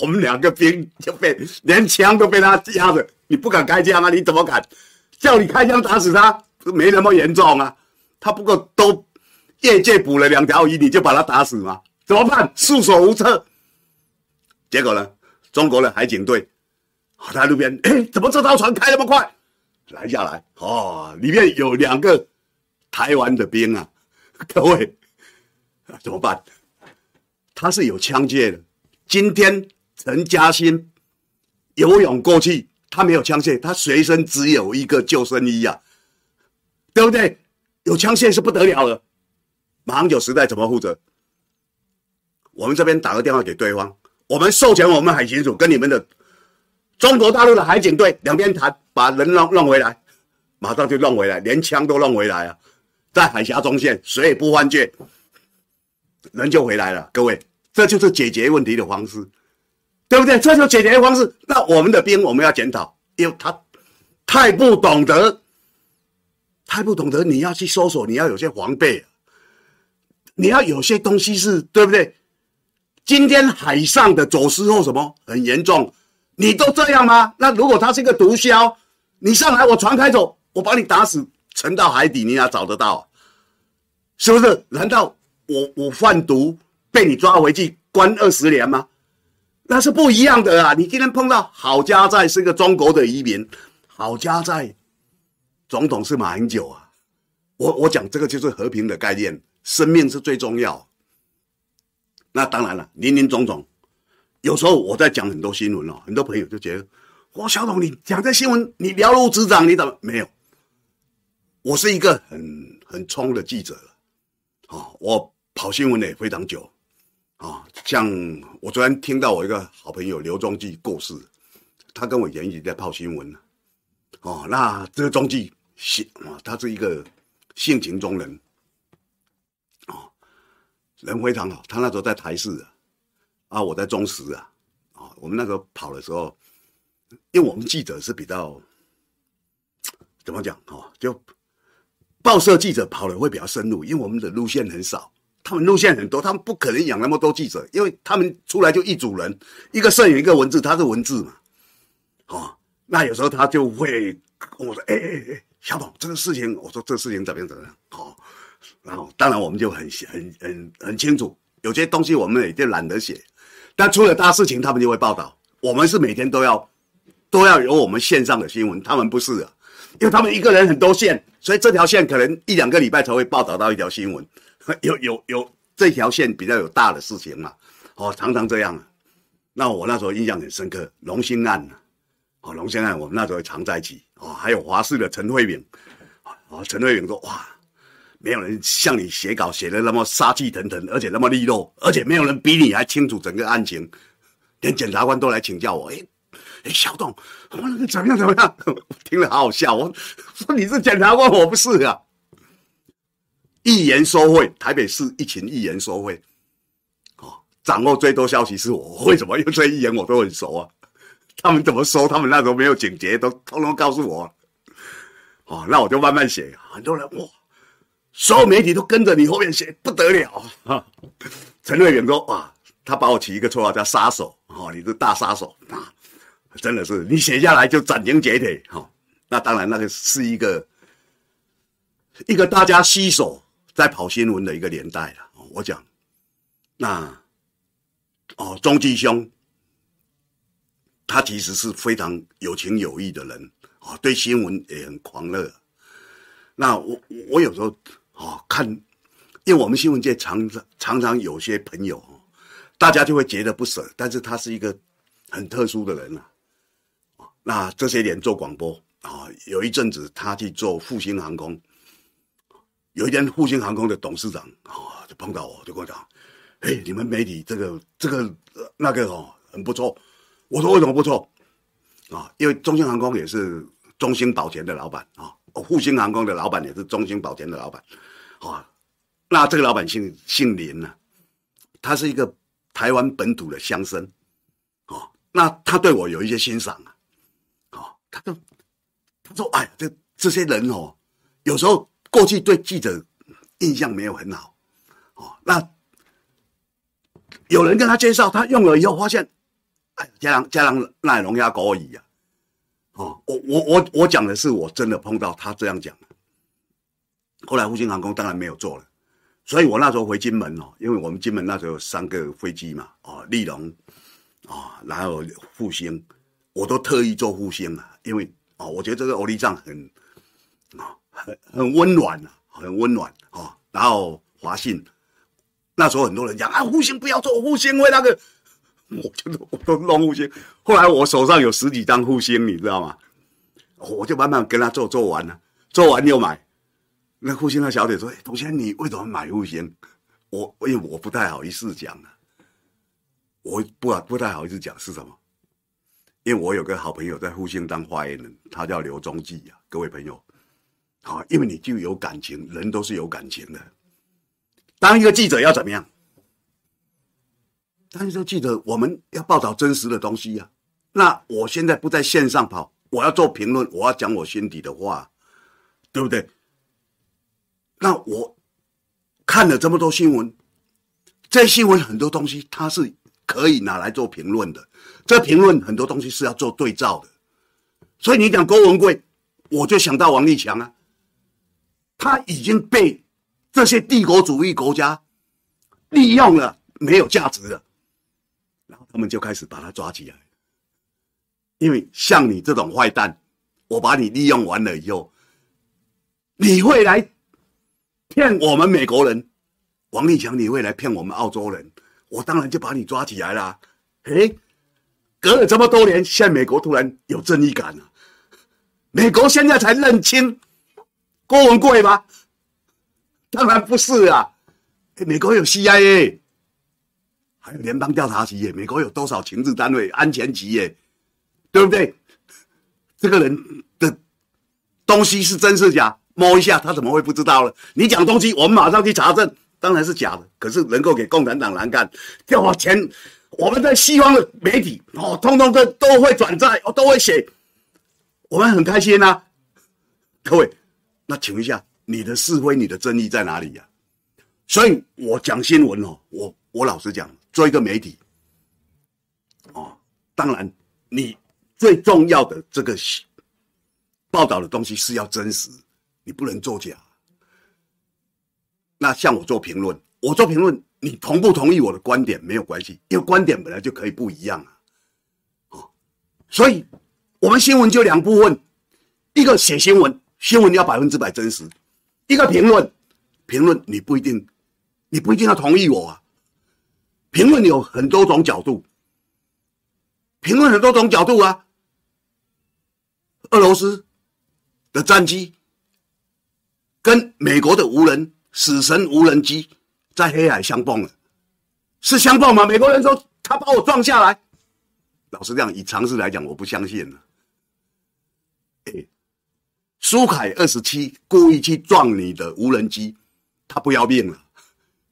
我们两个兵就被连枪都被他压着，你不敢开枪啊？你怎么敢？叫你开枪打死他，没那么严重啊。他不过都业界捕了两条鱼，你就把他打死吗？怎么办？束手无策。结果呢？中国的海警队，在路边，哎，怎么这艘船开那么快？拦下来，哦，里面有两个台湾的兵啊，各位，怎么办？他是有枪械的。今天陈嘉欣游泳过去，他没有枪械，他随身只有一个救生衣啊，对不对？有枪械是不得了的。马航九时代怎么负责？我们这边打个电话给对方。我们授权我们海巡署跟你们的中国大陆的海警队两边谈，把人弄弄回来，马上就弄回来，连枪都弄回来啊，在海峡中线谁也不犯罪，人就回来了。各位，这就是解决问题的方式，对不对？这就解决的方式。那我们的兵我们要检讨，因为他太不懂得，太不懂得，你要去搜索，你要有些防备，你要有些东西是对不对？今天海上的走私或什么很严重，你都这样吗？那如果他是一个毒枭，你上来我船开走，我把你打死，沉到海底，你哪找得到？是不是？难道我我贩毒被你抓回去关二十年吗？那是不一样的啊！你今天碰到好家在是个中国的移民，好家在总统是马英九啊！我我讲这个就是和平的概念，生命是最重要。那当然了，林林总总，有时候我在讲很多新闻哦，很多朋友就觉得，哇，小董你讲这新闻，你了如指掌，你怎么没有？我是一个很很冲的记者了，啊，我跑新闻也非常久，啊，像我昨天听到我一个好朋友刘宗记过世，他跟我以前一起在跑新闻呢，哦，那这个宗记是啊，他是一个。性情中人，人非常好。他那时候在台视啊，啊，我在中时啊，啊，我们那时候跑的时候，因为我们记者是比较怎么讲哦，就报社记者跑的会比较深入，因为我们的路线很少，他们路线很多，他们不可能养那么多记者，因为他们出来就一组人，一个摄影，一个文字，他是文字嘛，哦，那有时候他就会跟我说，哎哎哎。小董，这个事情，我说这个事情怎么样怎么样？好，然后当然我们就很很很很清楚，有些东西我们也就懒得写，但出了大事情，他们就会报道。我们是每天都要都要有我们线上的新闻，他们不是啊，因为他们一个人很多线，所以这条线可能一两个礼拜才会报道到一条新闻。有有有这条线比较有大的事情嘛？哦，常常这样啊。那我那时候印象很深刻，龙兴案啊哦，龙兴案我们那时候常在一起。哦，还有华视的陈慧敏，哦，陈慧敏说：“哇，没有人像你写稿写的那么杀气腾腾，而且那么利落，而且没有人比你还清楚整个案情，连检察官都来请教我。哎，哎，小董，我那个怎么样怎么样？我听了好好笑。我说你是检察官，我不是啊。议员收贿，台北市一群议员收贿，哦，掌握最多消息是我。为什么？因为这些议员我都很熟啊。”他们怎么说？他们那时候没有警觉，都通通告诉我。哦，那我就慢慢写。很多人哇，所有媒体都跟着你后面写，不得了啊！陈瑞元说：“哇，他把我起一个绰号叫杀手。哦，你是大杀手啊！真的是，你写下来就斩钉截铁。哈、哦，那当然，那个是一个一个大家携手在跑新闻的一个年代了。我讲，那哦，中继兄。”他其实是非常有情有义的人啊，对新闻也很狂热。那我我有时候啊看，因为我们新闻界常常常常有些朋友，大家就会觉得不舍。但是他是一个很特殊的人啊。那这些年做广播啊，有一阵子他去做复兴航空，有一天复兴航空的董事长啊就碰到我，就跟我讲：“哎，你们媒体这个这个那个哦很不错。”我说为什么不错啊？因为中兴航空也是中兴保全的老板啊，复兴航空的老板也是中兴保田的老板啊。那这个老板姓姓林呢，他是一个台湾本土的乡绅啊。那他对我有一些欣赏啊，啊，他就他说：“哎，这这些人哦，有时候过去对记者印象没有很好哦。那有人跟他介绍，他用了以后发现。”哎，家人家人那龙压狗语啊！哦，我我我我讲的是我真的碰到他这样讲。后来复兴航空当然没有做了，所以我那时候回金门哦，因为我们金门那时候有三个飞机嘛，哦，立荣，啊，然后复兴，我都特意做复兴啊，因为哦，我觉得这个欧力藏很啊，很很温暖啊，很温暖啊。然后华信，那时候很多人讲啊，复兴不要做复兴，为那个。我就弄我都弄复兴，后来我手上有十几张复兴，你知道吗？我就慢慢跟他做，做完了，做完又买。那复兴那小姐说：“哎，董先生，你为什么买复兴？”我因为我不太好意思讲了，我不不太好意思讲是什么？因为我有个好朋友在复兴当发言人，他叫刘忠记啊，各位朋友，好，因为你就有感情，人都是有感情的。当一个记者要怎么样？但是都记得我们要报道真实的东西呀、啊。那我现在不在线上跑，我要做评论，我要讲我心底的话，对不对？那我看了这么多新闻，这新闻很多东西它是可以拿来做评论的。这评论很多东西是要做对照的。所以你讲郭文贵，我就想到王立强啊。他已经被这些帝国主义国家利用了，没有价值了，他们就开始把他抓起来。因为像你这种坏蛋，我把你利用完了以后，你会来骗我们美国人，王立强，你会来骗我们澳洲人，我当然就把你抓起来了。诶，隔了这么多年，现在美国突然有正义感了，美国现在才认清郭文贵吗？当然不是啊，美国有 CIA，还有联邦调查局耶，美国有多少情治单位、安全局耶？对不对？这个人的东西是真是假？摸一下，他怎么会不知道呢？你讲东西，我们马上去查证，当然是假的。可是能够给共产党难干，叫我钱，我们在西方的媒体哦，通通都都会转载，我都会写，我们很开心呐、各位，那请问一下，你的是非、你的正义在哪里呀、所以我讲新闻哦，我我老实讲，做一个媒体哦，当然你。最重要的这个报道的东西是要真实，你不能作假。那像我做评论，我做评论，你同不同意我的观点没有关系，因为观点本来就可以不一样啊。哦，所以我们新闻就两部分，一个写新闻，新闻要百分之百真实；一个评论，评论你不一定，你不一定要同意我啊。评论有很多种角度，评论很多种角度啊。俄罗斯的战机跟美国的无人死神无人机在黑海相碰了，是相碰吗？美国人说他把我撞下来。老实讲，以常识来讲，我不相信了。哎，苏凯二十七故意去撞你的无人机，他不要命了。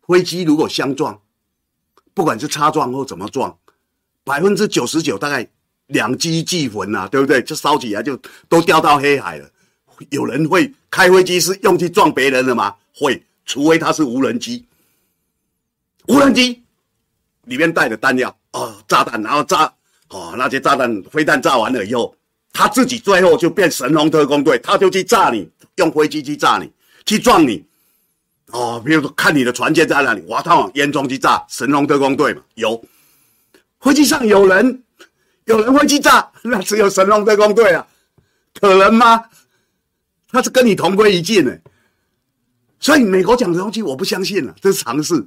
飞机如果相撞，不管是擦撞或怎么撞，百分之九十九大概。两机俱焚呐，对不对？就烧起来，就都掉到黑海了。有人会开飞机是用去撞别人的吗？会，除非他是无人机。无人机里面带的弹药哦，炸弹，然后炸哦，那些炸弹飞弹炸完了以后，他自己最后就变神龙特工队，他就去炸你，用飞机去炸你，去撞你。哦，比如说看你的船舰在哪里，哇，他往烟囱去炸，神龙特工队嘛，有。飞机上有人。有人会去炸，那只有神龙特工队啊，可能吗？他是跟你同归于尽呢，所以美国讲的东西我不相信了，这是常识。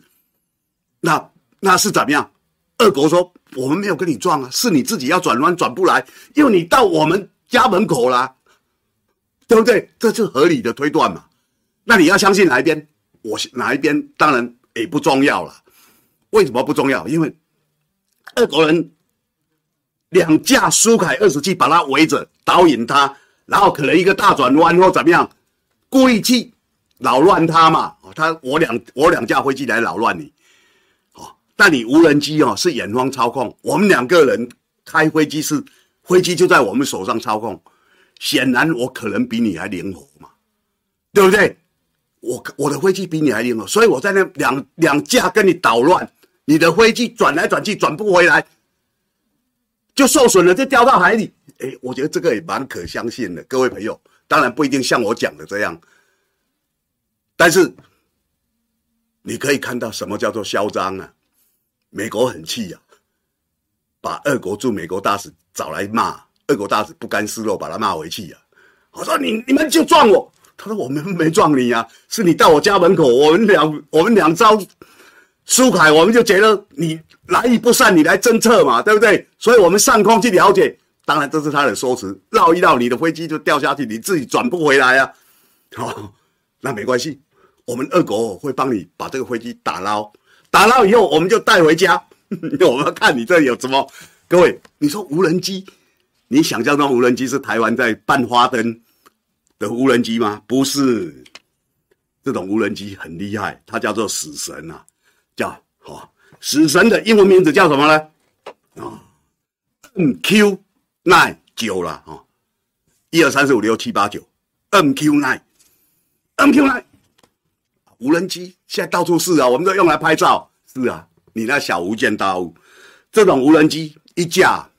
那那是怎么样？俄国说我们没有跟你撞啊，是你自己要转弯转不来，因为你到我们家门口了，对不对？这是合理的推断嘛？那你要相信哪一边？我哪一边？当然也不重要了。为什么不重要？因为俄国人。两架苏凯二十七把它围着，导引它，然后可能一个大转弯或怎么样，故意去扰乱它嘛。他我两我两架飞机来扰乱你，哦，但你无人机哦是远方操控，我们两个人开飞机是飞机就在我们手上操控，显然我可能比你还灵活嘛，对不对？我我的飞机比你还灵活，所以我在那两两架跟你捣乱，你的飞机转来转去转不回来。就受损了，就掉到海里。哎，我觉得这个也蛮可相信的，各位朋友。当然不一定像我讲的这样，但是你可以看到什么叫做嚣张啊！美国很气呀、啊，把俄国驻美国大使找来骂，俄国大使不甘示弱，把他骂回去呀、啊。我说你你们就撞我，他说我们没撞你、啊，是你到我家门口，我们两我们两招。苏凯，我们就觉得你来意不善，你来侦测嘛，对不对？所以我们上空去了解，当然这是他的说辞，绕一绕，你的飞机就掉下去，你自己转不回来啊。哦，那没关系，我们二国会帮你把这个飞机打捞，打捞以后我们就带回家。我们要看你这有什么？各位，你说无人机，你想象中无人机是台湾在办花灯的无人机吗？不是，这种无人机很厉害，它叫做死神啊。叫好、哦，死神的英文名字叫什么呢？啊、哦、，MQ nine 九了啊，一二三四五六七八九，MQ nine，MQ nine，无人机现在到处是啊，我们都用来拍照。是啊，你那小巫见大巫，这种无人机一架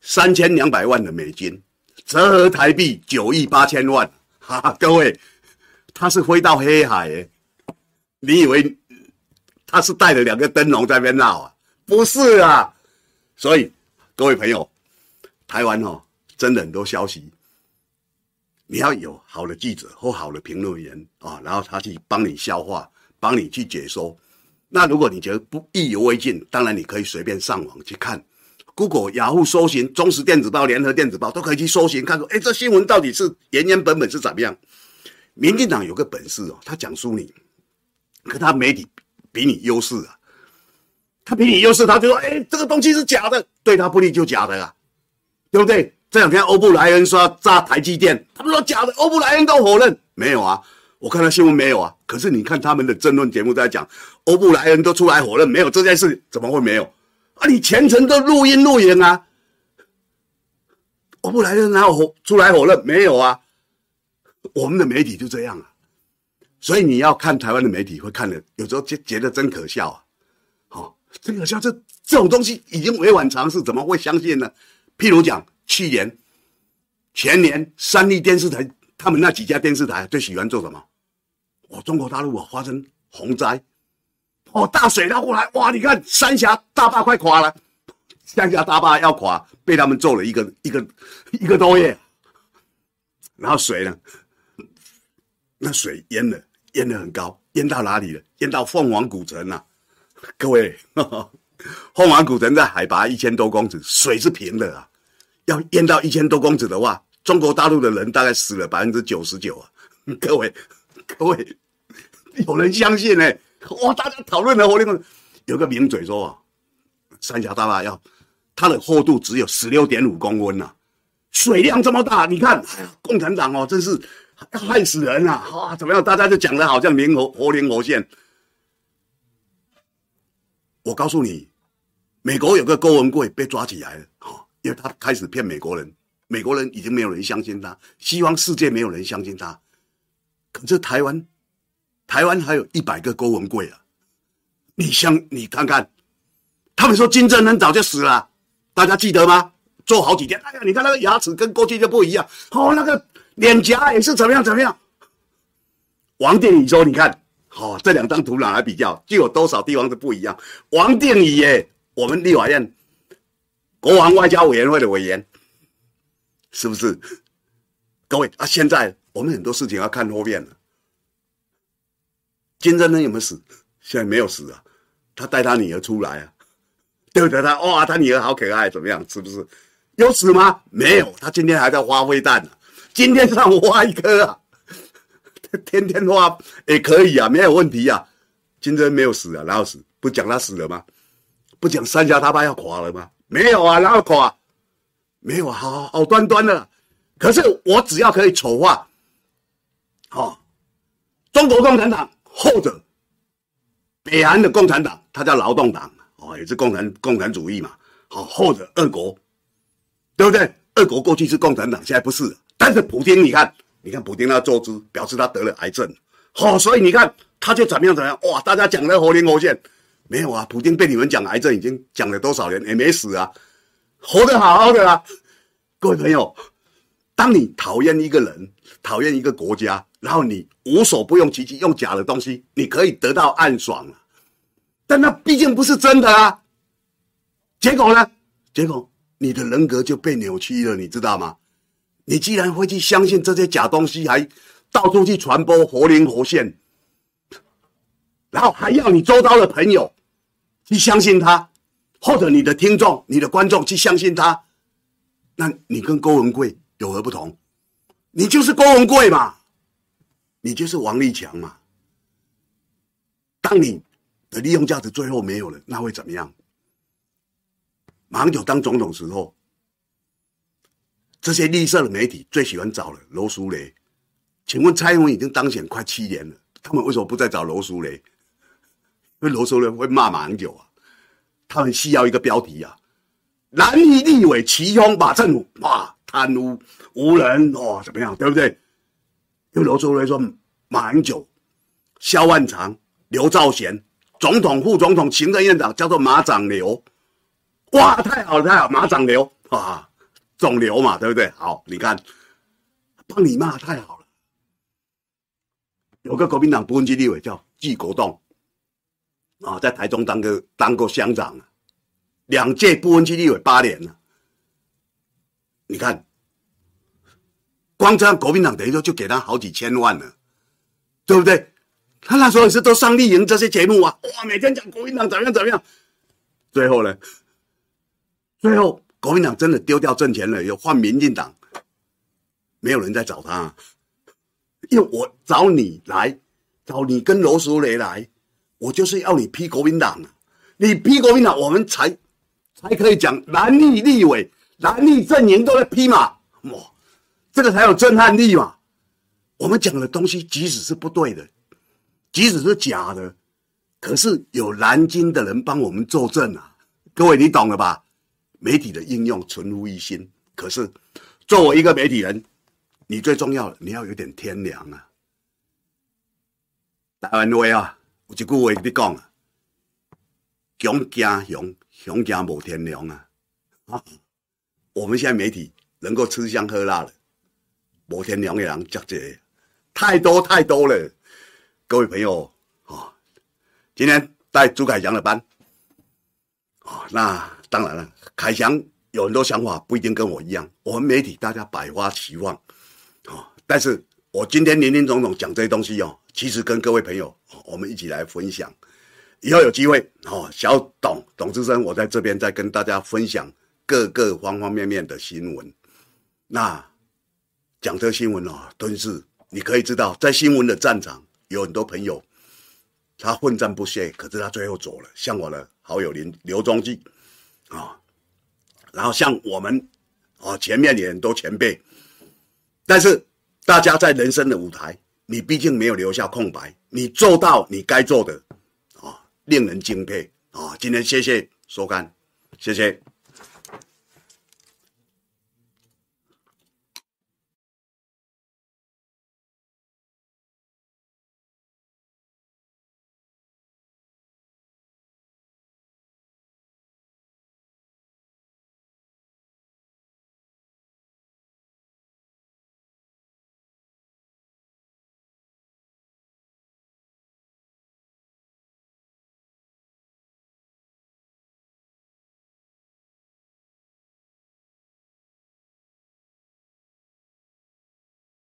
三千两百万的美金，折合台币九亿八千万。哈哈，各位，他是飞到黑海诶，你以为他是带着两个灯笼在那边闹啊？不是啊，所以各位朋友，台湾哦，真的很多消息，你要有好的记者或好的评论员啊，然后他去帮你消化，帮你去解说。那如果你觉得不意犹未尽，当然你可以随便上网去看，Google、雅虎搜寻《中时电子报》、《联合电子报》都可以去搜寻，看说，哎，这新闻到底是原原本本是怎么样？民进党有个本事哦，他讲输你，可他媒体比你优势啊，他比你优势，他就说，哎，这个东西是假的，对他不利就假的啊，对不对？这两天欧布莱恩说要炸台积电，他们说假的，欧布莱恩都否认，没有啊。我看到新闻没有啊？可是你看他们的争论节目在讲，欧布莱恩都出来否认没有这件事，怎么会没有？啊，你全程都录音录影啊？欧布莱恩哪有出来否认？没有啊？我们的媒体就这样啊，所以你要看台湾的媒体会看的，有时候觉觉得真可笑啊！好，真可笑，这这种东西已经违反常识，怎么会相信呢？譬如讲去年前年三立电视台，他们那几家电视台最喜欢做什么？哦，中国大陆啊，发生洪灾，哦，大水捞过来，哇！你看三峡大坝快垮了，三峡大坝要垮，被他们做了一个一个一个多月，然后水呢，那水淹了，淹得很高，淹到哪里了？淹到凤凰古城啊！各位，凤凰古城在海拔一千多公尺，水是平的啊，要淹到一千多公尺的话，中国大陆的人大概死了百分之九十九啊！各位，各位。有人相信呢、哇！大家讨论的活力，有个名嘴说啊，三峡大坝要它的厚度只有十六点五公分呐、水量这么大，你看，共产党哦，真是害死人啊！哇，怎么样？大家就讲的好像灵活活灵活现。我告诉你，美国有个郭文贵被抓起来了，哈，因为他开始骗美国人，美国人已经没有人相信他，西方世界没有人相信他，可是台湾。台湾还有一百个郭文贵啊！你想，你看看，他们说金正恩早就死了，大家记得吗？做好几天，哎呀，你看那个牙齿跟过去就不一样，哦，那个脸颊也是怎么样怎么样。王定宇说：“你看，哦，这两张图拿来比较，就有多少地方是不一样。”王定宇耶，我们立法院国防外交委员会的委员，是不是？各位啊，现在我们很多事情要看后面了。金正恩有没有死？现在没有死啊，他带他女儿出来啊，对不对？他哇，他女儿好可爱，怎么样？是不是？有死吗？没有，他今天还在发飞弹呢。今天让我挖一颗啊，天天挖也可以啊，没有问题啊。金正恩没有死啊，然后死？不讲他死了吗？不讲三峡大坝要垮了吗？没有啊，然后垮？没有啊，好好端端的。可是我只要可以丑化，好、哦，中国共产党。或者北韩的共产党，他叫劳动党哦，也是共产共产主义嘛。好，或者俄国，对不对？俄国过去是共产党，现在不是。但是普京，你看，你看普京那坐姿，表示他得了癌症。好，所以你看他就怎么样怎么样哇！大家讲的活灵活现，没有啊？普京被你们讲癌症已经讲了多少年，也没死啊，活得好好的啊。各位朋友，当你讨厌一个人，讨厌一个国家。然后你无所不用其极，用假的东西，你可以得到暗爽，但那毕竟不是真的啊。结果呢？结果你的人格就被扭曲了，你知道吗？你既然会去相信这些假东西，还到处去传播活灵活现，然后还要你周遭的朋友去相信他，或者你的听众、你的观众去相信他，那你跟郭文贵有何不同？你就是郭文贵嘛。你就是王立强嘛？当你的利用价值最后没有了，那会怎么样？马英九当总统时候，这些绿色的媒体最喜欢找了罗淑蕾。请问蔡英文已经当选快七年了，他们为什么不再找罗淑蕾？因为罗淑蕾会骂马英九啊，他们需要一个标题啊：蓝营立委齐轰马政府，哇，贪污无能，哇，怎么样？对不对？因为罗淑蕾说，马英九、萧万长、刘兆贤，总统、副总统、行政院长叫做马长刘，哇，太好了，太好，马长刘啊，肿瘤嘛，对不对？好，你看，帮你骂太好了。有个国民党不分区立委叫纪国栋，啊，在台中当个当过乡长，两届不分区立委八年了。你看，光这样国民党等于说就给他好几千万了，对不对？他那时候也是都上丽营这些节目啊，哇，每天讲国民党怎么样怎么样，最后呢，最后国民党真的丢掉政权了，又换民进党，没有人再找他。因为我找你来，找你跟罗淑蕾来，我就是要你批国民党，你批国民党，我们才才可以讲蓝绿立委、蓝绿阵营都在批嘛，哇，这个才有震撼力嘛。我们讲的东西即使是不对的，即使是假的，可是有南京的人帮我们作证啊，各位你懂了吧？媒体的应用存乎一心，可是作为一个媒体人。你最重要，你要有点天良啊！台湾话啊，有一句话你讲啊：“熊惊熊，熊惊无天良啊！”啊，我们现在媒体能够吃香喝辣了，无天良的人真多，太多太多了。各位朋友啊，今天带朱凯翔的班啊，那当然了，凯翔有很多想法，不一定跟我一样。我们媒体大家百花齐放。哦但是我今天林林总总讲这些东西哦，其实跟各位朋友，我们一起来分享。以后有机会哦，小董董之声，我在这边再跟大家分享各个方方面面的新闻。那讲这个新闻哦，都是你可以知道，在新闻的战场有很多朋友，他混战不懈，可是他最后走了。像我的好友林刘忠记啊，然后像我们啊，前面也很多前辈。但是，大家在人生的舞台，你毕竟没有留下空白，你做到你该做的，啊，令人敬佩啊！今天谢谢收看，谢谢。